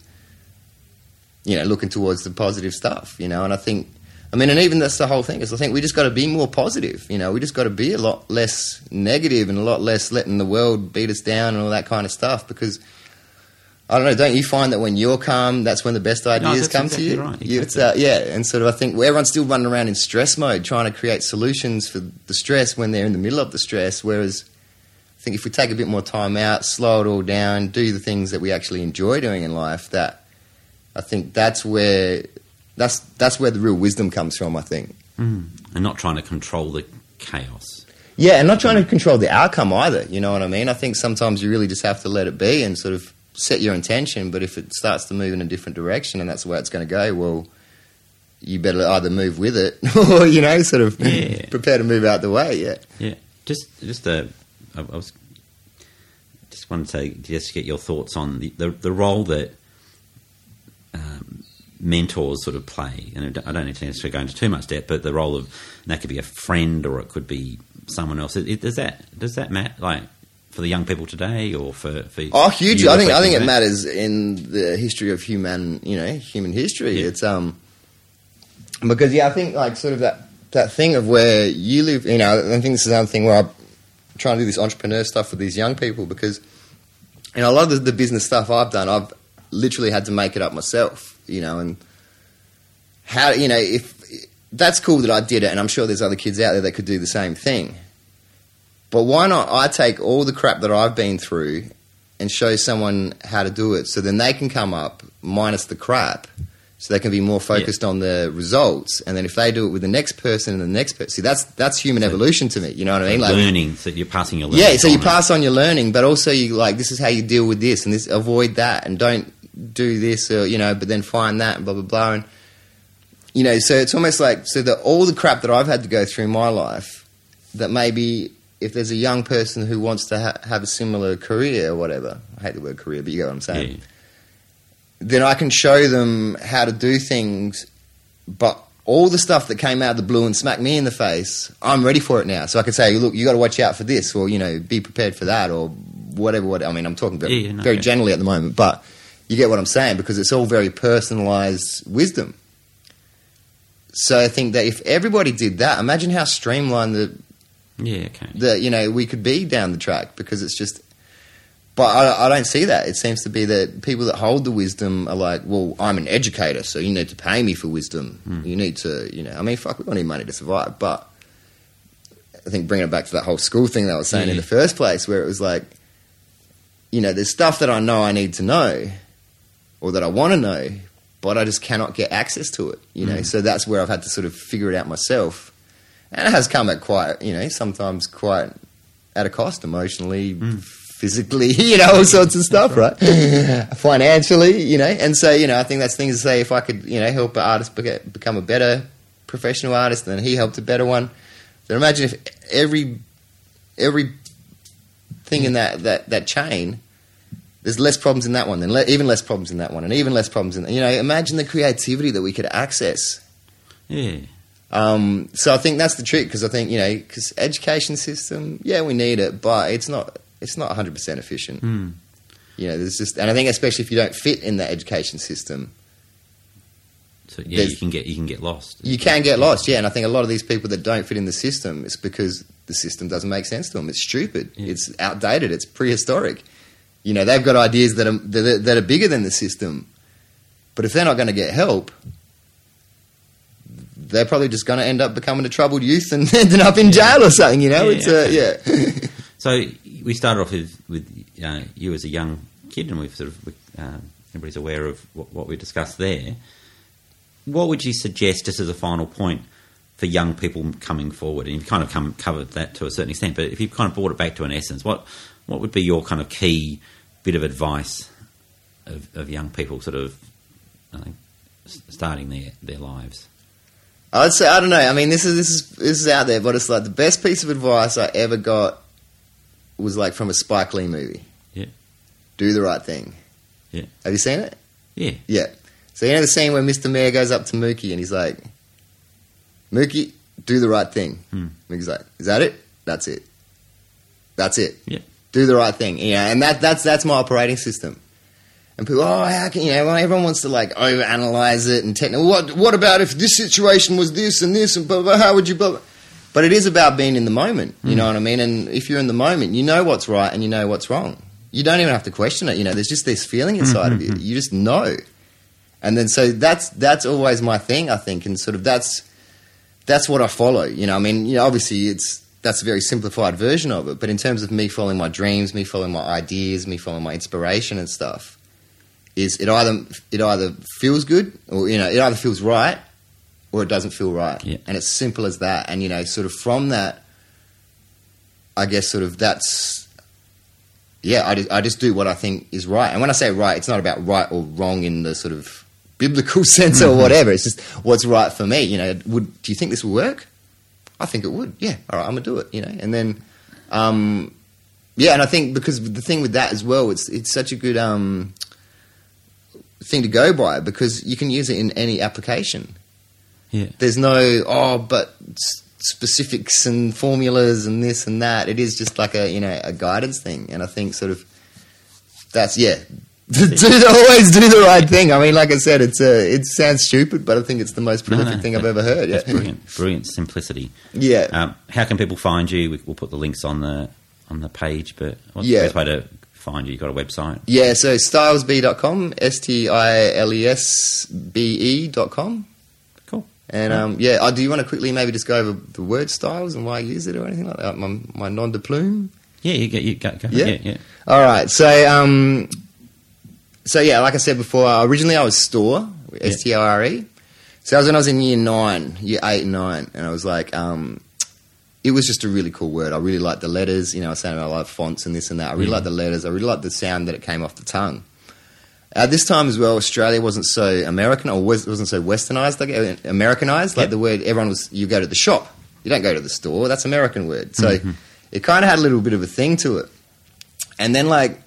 you know looking towards the positive stuff you know and I think I mean and even that's the whole thing is I think we just got to be more positive you know we just got to be a lot less negative and a lot less letting the world beat us down and all that kind of stuff because I don't know. Don't you find that when you're calm, that's when the best ideas that's come exactly to you? right, You- It's, uh, yeah, and sort of I think everyone's still running around in stress mode, trying to create solutions for the stress when they're in the middle of the stress. Whereas think if we take a bit more time out, slow it all down, do the things that we actually enjoy doing in life, that I think that's where that's that's where the real wisdom comes from. I think. Mm. And not trying to control the chaos. Yeah, and not trying to control the outcome either. You know what I mean? I think sometimes you really just have to let it be and sort of set your intention. But if it starts to move in a different direction and that's the way it's going to go, well, you better either move with it or you know, sort of Yeah. prepare to move out the way. Yeah. Yeah, just just a, I, I was just wanted to just get your thoughts on the the, the role that um, mentors sort of play, and I don't- I need to necessarily go into too much depth, but the role of and that could be a friend or it could be someone else. It, it- does that does that matter like for the young people today or for for Oh, huge! I think I think it matters in the history of human, you know, human history. Yeah. It's um because yeah, I think like sort of that that thing of where you live. You know, I think this is another thing where I'm trying to do this entrepreneur stuff for these young people because you know a lot of the, the business stuff I've done, I've literally had to make it up myself. You know, and how you know if that's cool that I did it, and I'm sure there's other kids out there that could do the same thing. But why not I take all the crap that I've been through and show someone how to do it so then they can come up minus the crap so they can be more focused on the results. And then if they do it with the next person and the next person see that's that's human evolution to me. You know what I mean? Like learning, so you're passing your learning. yeah so you pass on your learning but also you like this is how you deal with this and this avoid that and don't do this or you know but then find that and blah blah blah. And you know so it's almost like so that all the crap that I've had to go through in my life that maybe if there's a young person who wants to ha- have a similar career or whatever I hate the word career but you get what I'm saying. Yeah. Then I can show them how to do things. But all the stuff that came out of the blue and smacked me in the face, I'm ready for it now. So I can say, look, you got to watch out for this, or you know, be prepared for that, or whatever. What I mean, I'm talking very, Yeah, no, very okay. generally at the moment, but you get what I'm saying because it's all very personalized wisdom. So I think that if everybody did that, imagine how streamlined the Yeah, okay. that you know we could be down the track because it's just. But I, I don't see that. It seems to be that people that hold the wisdom are like, well, I'm an educator, so you need to pay me for wisdom. Hmm. You need to, you know, I mean, fuck, we don't need money to survive. But I think bringing it back to that whole school thing that I was saying in hmm. the first place, where it was like, you know, there's stuff that I know I need to know, or that I want to know, but I just cannot get access to it. You know, hmm. so that's where I've had to sort of figure it out myself, and it has come at quite, you know, sometimes quite at a cost emotionally, physically, you know, all sorts of stuff, right? Financially, you know, and so you know, I think that's things to say. If I could, you know, help an artist become a better professional artist, then he helped a better one. Then imagine if every every thing in that that that chain. There's less problems in that one, then le- even less problems in that one, and even less problems in you know. Imagine the creativity that we could access. Yeah. Um, so I think that's the trick because I think you know because education system, yeah, we need it, but it's not it's not 100 percent efficient. Hmm. You know, there's just and I think especially if you don't fit in the education system, So yeah, you can get you can get lost. you can get lost. Yeah, and I think a lot of these people that don't fit in the system, it's because the system doesn't make sense to them. It's stupid. Yeah. It's outdated. It's prehistoric. You know, they've got ideas that are that are, that are bigger than the system, but if they're not going to get help. They're probably just going to end up becoming a troubled youth and ending up in jail or something. You know, Yeah, it's uh, yeah. So we started off with, with uh, you as a young kid, and we've sort of uh, everybody's aware of what, what we discussed there. What would you suggest, just as a final point, for young people coming forward? And you've kind of come, covered that to a certain extent, but if you've kind of brought it back to an essence, what what would be your kind of key bit of advice of, of young people, sort of think, starting their their lives? I'd say I don't know. I mean, this is this is this is out there, but it's like the best piece of advice I ever got was like from a Spike Lee movie. Yeah. Do the right thing. Yeah. Have you seen it? Yeah, Yeah. So you know the scene where Mr. Mayor goes up to Mookie and he's like, Mookie, do the right thing. Hmm. Mookie's like, is that it? That's it. That's it. Yeah. Do the right thing. Yeah, and that that's that's my operating system. And people, oh, how can you know? Everyone wants to like overanalyze it and technical. What what about if this situation was this and this and blah blah? How would you blah? blah? But it is about being in the moment. You hmm. know what I mean? And if you're in the moment, you know what's right and you know what's wrong. You don't even have to question it. You know, there's just this feeling inside of you. Mm-hmm. You just know. And then so that's that's always my thing, I think, and sort of that's that's what I follow. You know, I mean, you know, obviously it's that's a very simplified version of it. But in terms of me following my dreams, me following my ideas, me following my inspiration and stuff, is it either it either feels good or you know it either feels right or it doesn't feel right, Yeah. and it's simple as that. And you know, sort of from that, I guess sort of that's yeah. I just, I just do what I think is right, and when I say right, it's not about right or wrong in the sort of biblical sense or whatever. It's just what's right for me. You know, would do you think this will work? I think it would. Yeah, all right, I'm gonna do it. You know, and then, um, yeah, and I think because the thing with that as well, it's it's such a good um, thing to go by because you can use it in any application. Yeah. There's no oh, but specifics and formulas and this and that. It is just like a you know a guidance thing, and I think sort of that's yeah. do the, always do the right thing. I mean, like I said, it's a, it sounds stupid, but I think it's the most No, prolific no, thing I've ever heard. Yeah. Brilliant. Brilliant simplicity. Yeah. Um, how can people find you? We- We'll put the links on the on the page. But what's Yeah. the best way to find you? You got a website? Yeah, so stilesbe.com, S T I L E S B E.com. And um, yeah, oh, do you want to quickly maybe just go over the word stiles and why I use it or anything like that? My, my nom de plume? Yeah, you get you go. go Yeah? yeah, yeah. All right, so um, so yeah, like I said before, uh, originally I was store, S T O R E. So that was when I was in year nine, year eight and nine, and I was like, um, it was just a really cool word. I really liked the letters. You know, I was saying I like fonts and this and that. I really Yeah. liked the letters. I really liked the sound that it came off the tongue. At this time as well, Australia wasn't so American or was, wasn't so westernized, like uh, Americanized. Like Yep. the word, everyone was, you go to the shop. You don't go to the store. That's American word. So it kind of had a little bit of a thing to it. And then, like,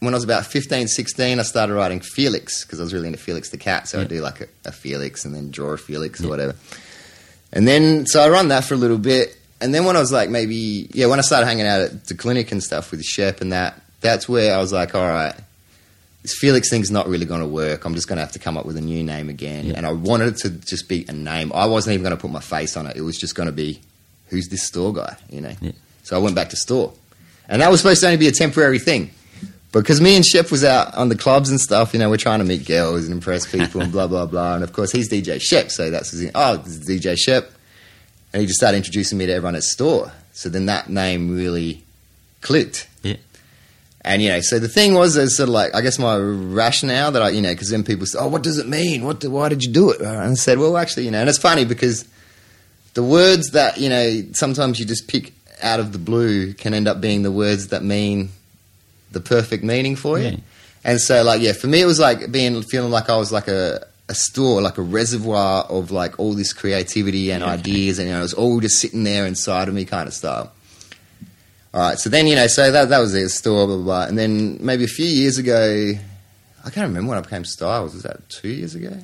when I was about 15, 16, I started writing Felix because I was really into Felix the cat. So Yeah. I'd do like a, a Felix and then draw a Felix or whatever. And then, so I run that for a little bit. And then when I was like maybe, yeah, when I started hanging out at the clinic and stuff with Shep and that, that's where I was like, all right, this Felix thing's not really going to work. I'm just going to have to come up with a new name again. Yeah. And I wanted it to just be a name. I wasn't even going to put my face on it. It was just going to be, who's this store guy, you know? Yeah. So I went back to store. And that was supposed to only be a temporary thing. Because me and Shep was out on the clubs and stuff, you know, we're trying to meet girls and impress people and blah, blah, blah. And of course, he's DJ Shep. So that's, his, oh, this is DJ Shep. And he just started introducing me to everyone at store. So then that name really clicked. And, you know, so the thing was, there's sort of like, I guess my rationale that I, you know, because then people say, oh, what does it mean? What? do- why did you do it? Uh, and I said, well, actually, you know, and it's funny because the words that, you know, sometimes you just pick out of the blue can end up being the words that mean the perfect meaning for you. Yeah. And so, like, yeah, for me, it was like being, feeling like I was like a, a store, like a reservoir of like all this creativity and Yeah, ideas, and you know, it was all just sitting there inside of me, kind of style. All right, so then you know, so that that was it, store, blah blah blah, and then maybe a few years ago, I can't remember when I became Stiles. Was that two years ago?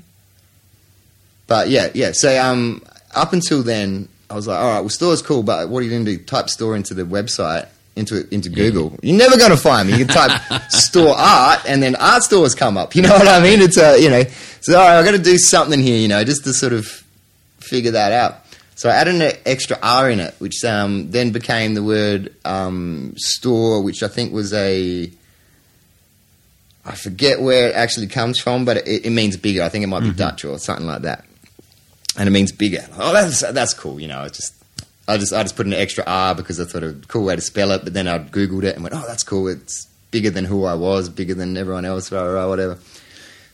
But yeah, yeah. So um, up until then, I was like, all right, well, store's cool, but what are you going to do? Type store into the website, into into Google. You're never going to find me. You can type store art, and then art stores come up. You know what I mean? It's a you know. So all right, I got to do something here, you know, just to sort of figure that out. So I added an extra R in it, which um, then became the word um, store, which I think was a. I forget where it actually comes from, but it, it means bigger. I think it might be Dutch or something like that, and it means bigger. Oh, that's that's cool. You know, it's just I just I just put an extra R because I thought a cool way to spell it. But then I googled it and went, oh, that's cool. It's bigger than who I was, bigger than everyone else, whatever.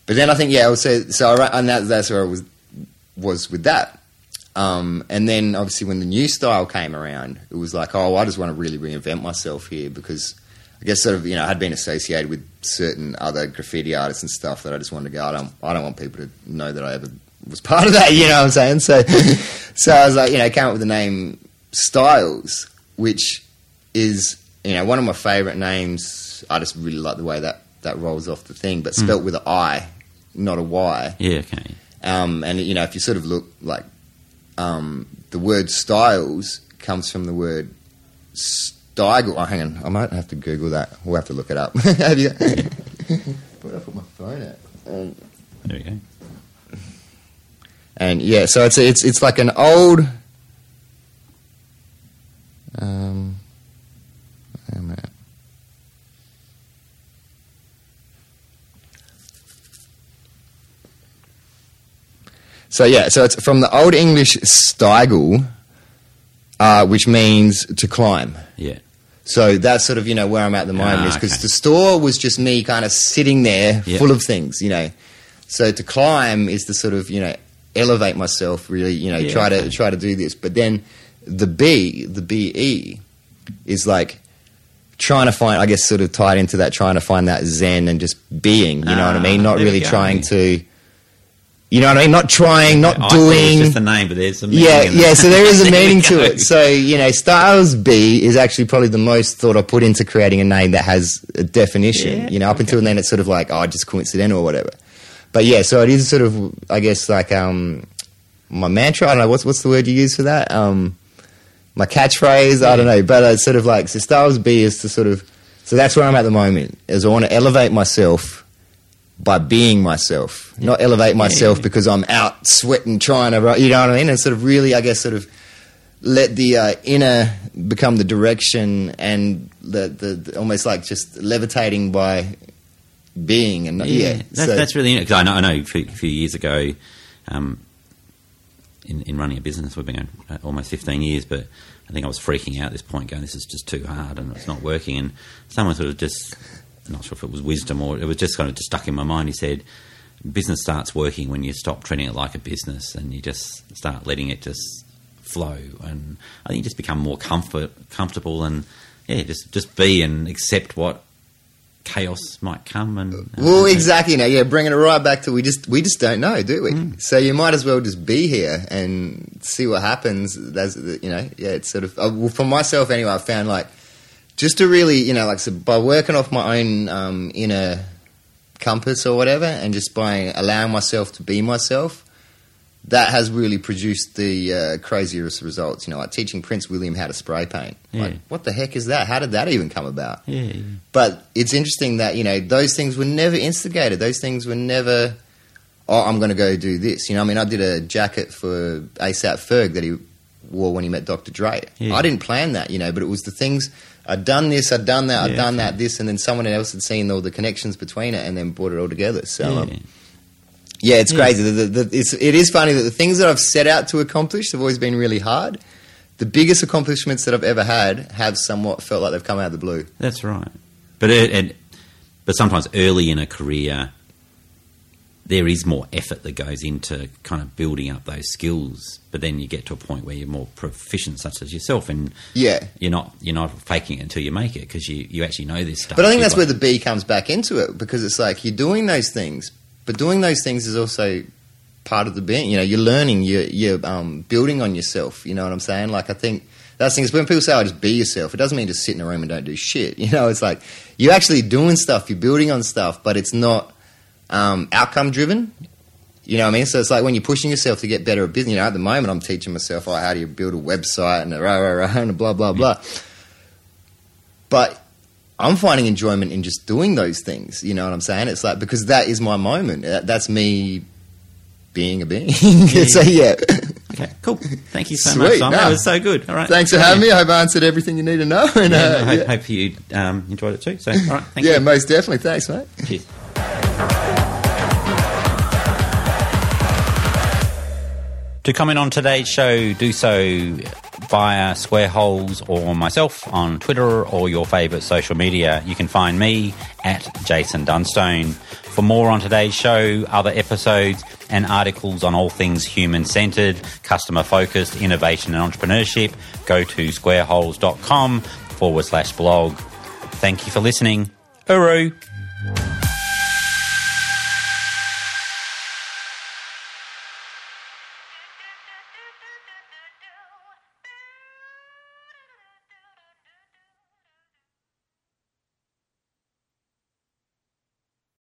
But then I think yeah, say so. I, and that, that's where I was was with that. Um, and then obviously when the new style came around, it was like, oh, I just want to really reinvent myself here because I guess sort of you know I had been associated with certain other graffiti artists and stuff that I just wanted to go. I don't I don't want people to know that I ever was part of that. You know what I'm saying? So so I was like, you know, came up with the name Stiles, which is you know one of my favorite names. I just really like the way that that rolls off the thing, but spelt with an I, not a Y. Yeah. Okay. Um, and you know, if you sort of look like um, the word stiles comes from the word stygel. Oh, hang on, I might have to Google that. We'll have to look it up. have you? Where did I put my phone at? Um, There we go. and yeah, so it's it's it's like an old. Um, where am I at? So yeah, so it's from the Old English stygel, uh, which means to climb. Yeah. So that's sort of you know where I'm at the moment Ah, is because okay. the store was just me kind of sitting there full of things, you know. So to climb is to sort of you know elevate myself, really, you know, Yeah, try to okay. try to do this. But then the B, the BE, is like trying to find, I guess, sort of tied into that, trying to find that zen and just being. You know what I Ah, mean? Not really trying to. You know what I mean? Not trying, not I thought it was doing. just the name, but there's some. Yeah, in yeah. So there is a meaning to it. So you know, Stiles Be is actually probably the most thought I put into creating a name that has a definition. Yeah, you know, up until then it's sort of like oh, just coincidental or whatever. But yeah, so it is sort of I guess like um my mantra. I don't know what's what's the word you use for that. Um, my catchphrase. I don't know, but it's sort of like so Stiles Be is to sort of so that's where I'm at the moment. Is I want to elevate myself by being myself, not elevate myself because I'm out sweating trying to, you know what I mean? And sort of really, I guess, sort of let the uh, inner become the direction and the, the, the almost like just levitating by being and yeah. That, so- that's really because I know, I know a few, few years ago, um, in, in running a business, we've been going uh, almost 15 years, but I think I was freaking out at this point, going, "This is just too hard and it's not working." And someone sort of just, I'm not sure if it was wisdom or it was just kind of just stuck in my mind. He said, "Business starts working when you stop treating it like a business and you just start letting it just flow." And I think you just become more comfort comfortable and yeah, just just be and accept what chaos might come and Well, exactly. Now, yeah, bringing it right back to we just we just don't know, do we? Mm. So you might as well just be here and see what happens. That's you know, yeah. It's sort of uh, well, for myself anyway. I found like just to really, you know, like so by working off my own um, inner compass or whatever, and just by allowing myself to be myself, that has really produced the uh, craziest results. You know, like teaching Prince William how to spray paint. Like, Yeah. what the heck is that? How did that even come about? yeah. But it's interesting that you know those things were never instigated. Those things were never. Oh, I'm going to go do this. You know, I mean, I did a jacket for ASAP Ferg that he wore when he met Dr. Dre. Yeah. I didn't plan that, you know, but it was the things I'd done this, I'd done that, I'd Yeah, done okay. that, this, and then someone else had seen all the connections between it and then brought it all together. So, Yeah. um, yeah, it's Yeah. crazy. The, the, the, it's, it is funny that the things that I've set out to accomplish have always been really hard. The biggest accomplishments that I've ever had have somewhat felt like they've come out of the blue. That's right. But it, it, but sometimes early in a career, there is more effort that goes into kind of building up those skills. But then you get to a point where you're more proficient, such as yourself, and Yeah. you're not you're not faking it until you make it because you, you actually know this stuff. But I think You've where the B comes back into it because it's like you're doing those things, but doing those things is also part of the being. You know, you're learning, you're, you're um, building on yourself. You know what I'm saying? Like I think that's the thing is when people say, "I just be yourself," it doesn't mean just sit in a room and don't do shit. You know, it's like you're actually doing stuff, you're building on stuff, but it's not um, outcome driven. You know what I mean? So it's like when you're pushing yourself to get better at business. You know, at the moment, I'm teaching myself, oh, how do you build a website and rah rah rah and blah blah blah. But I'm finding enjoyment in just doing those things. You know what I'm saying? It's like because that is my moment. That's me being a being. so yeah. okay, cool. Thank you so Sweet, much, Simon. no. That was so good. All right, Thanks for having me. I hope I answered everything you need to know. And, Yeah, uh, I hope, yeah, hope you um, enjoyed it too. So, all right, thank yeah, you. most definitely. Thanks, mate. Cheers. To comment on today's show, do so via Square Holes or myself on Twitter or your favourite social media. You can find me at Jason Dunstone. For more on today's show, other episodes, and articles on all things human centred, customer focused, innovation, and entrepreneurship, go to squareholes.com forward slash blog. Thank you for listening. Uru.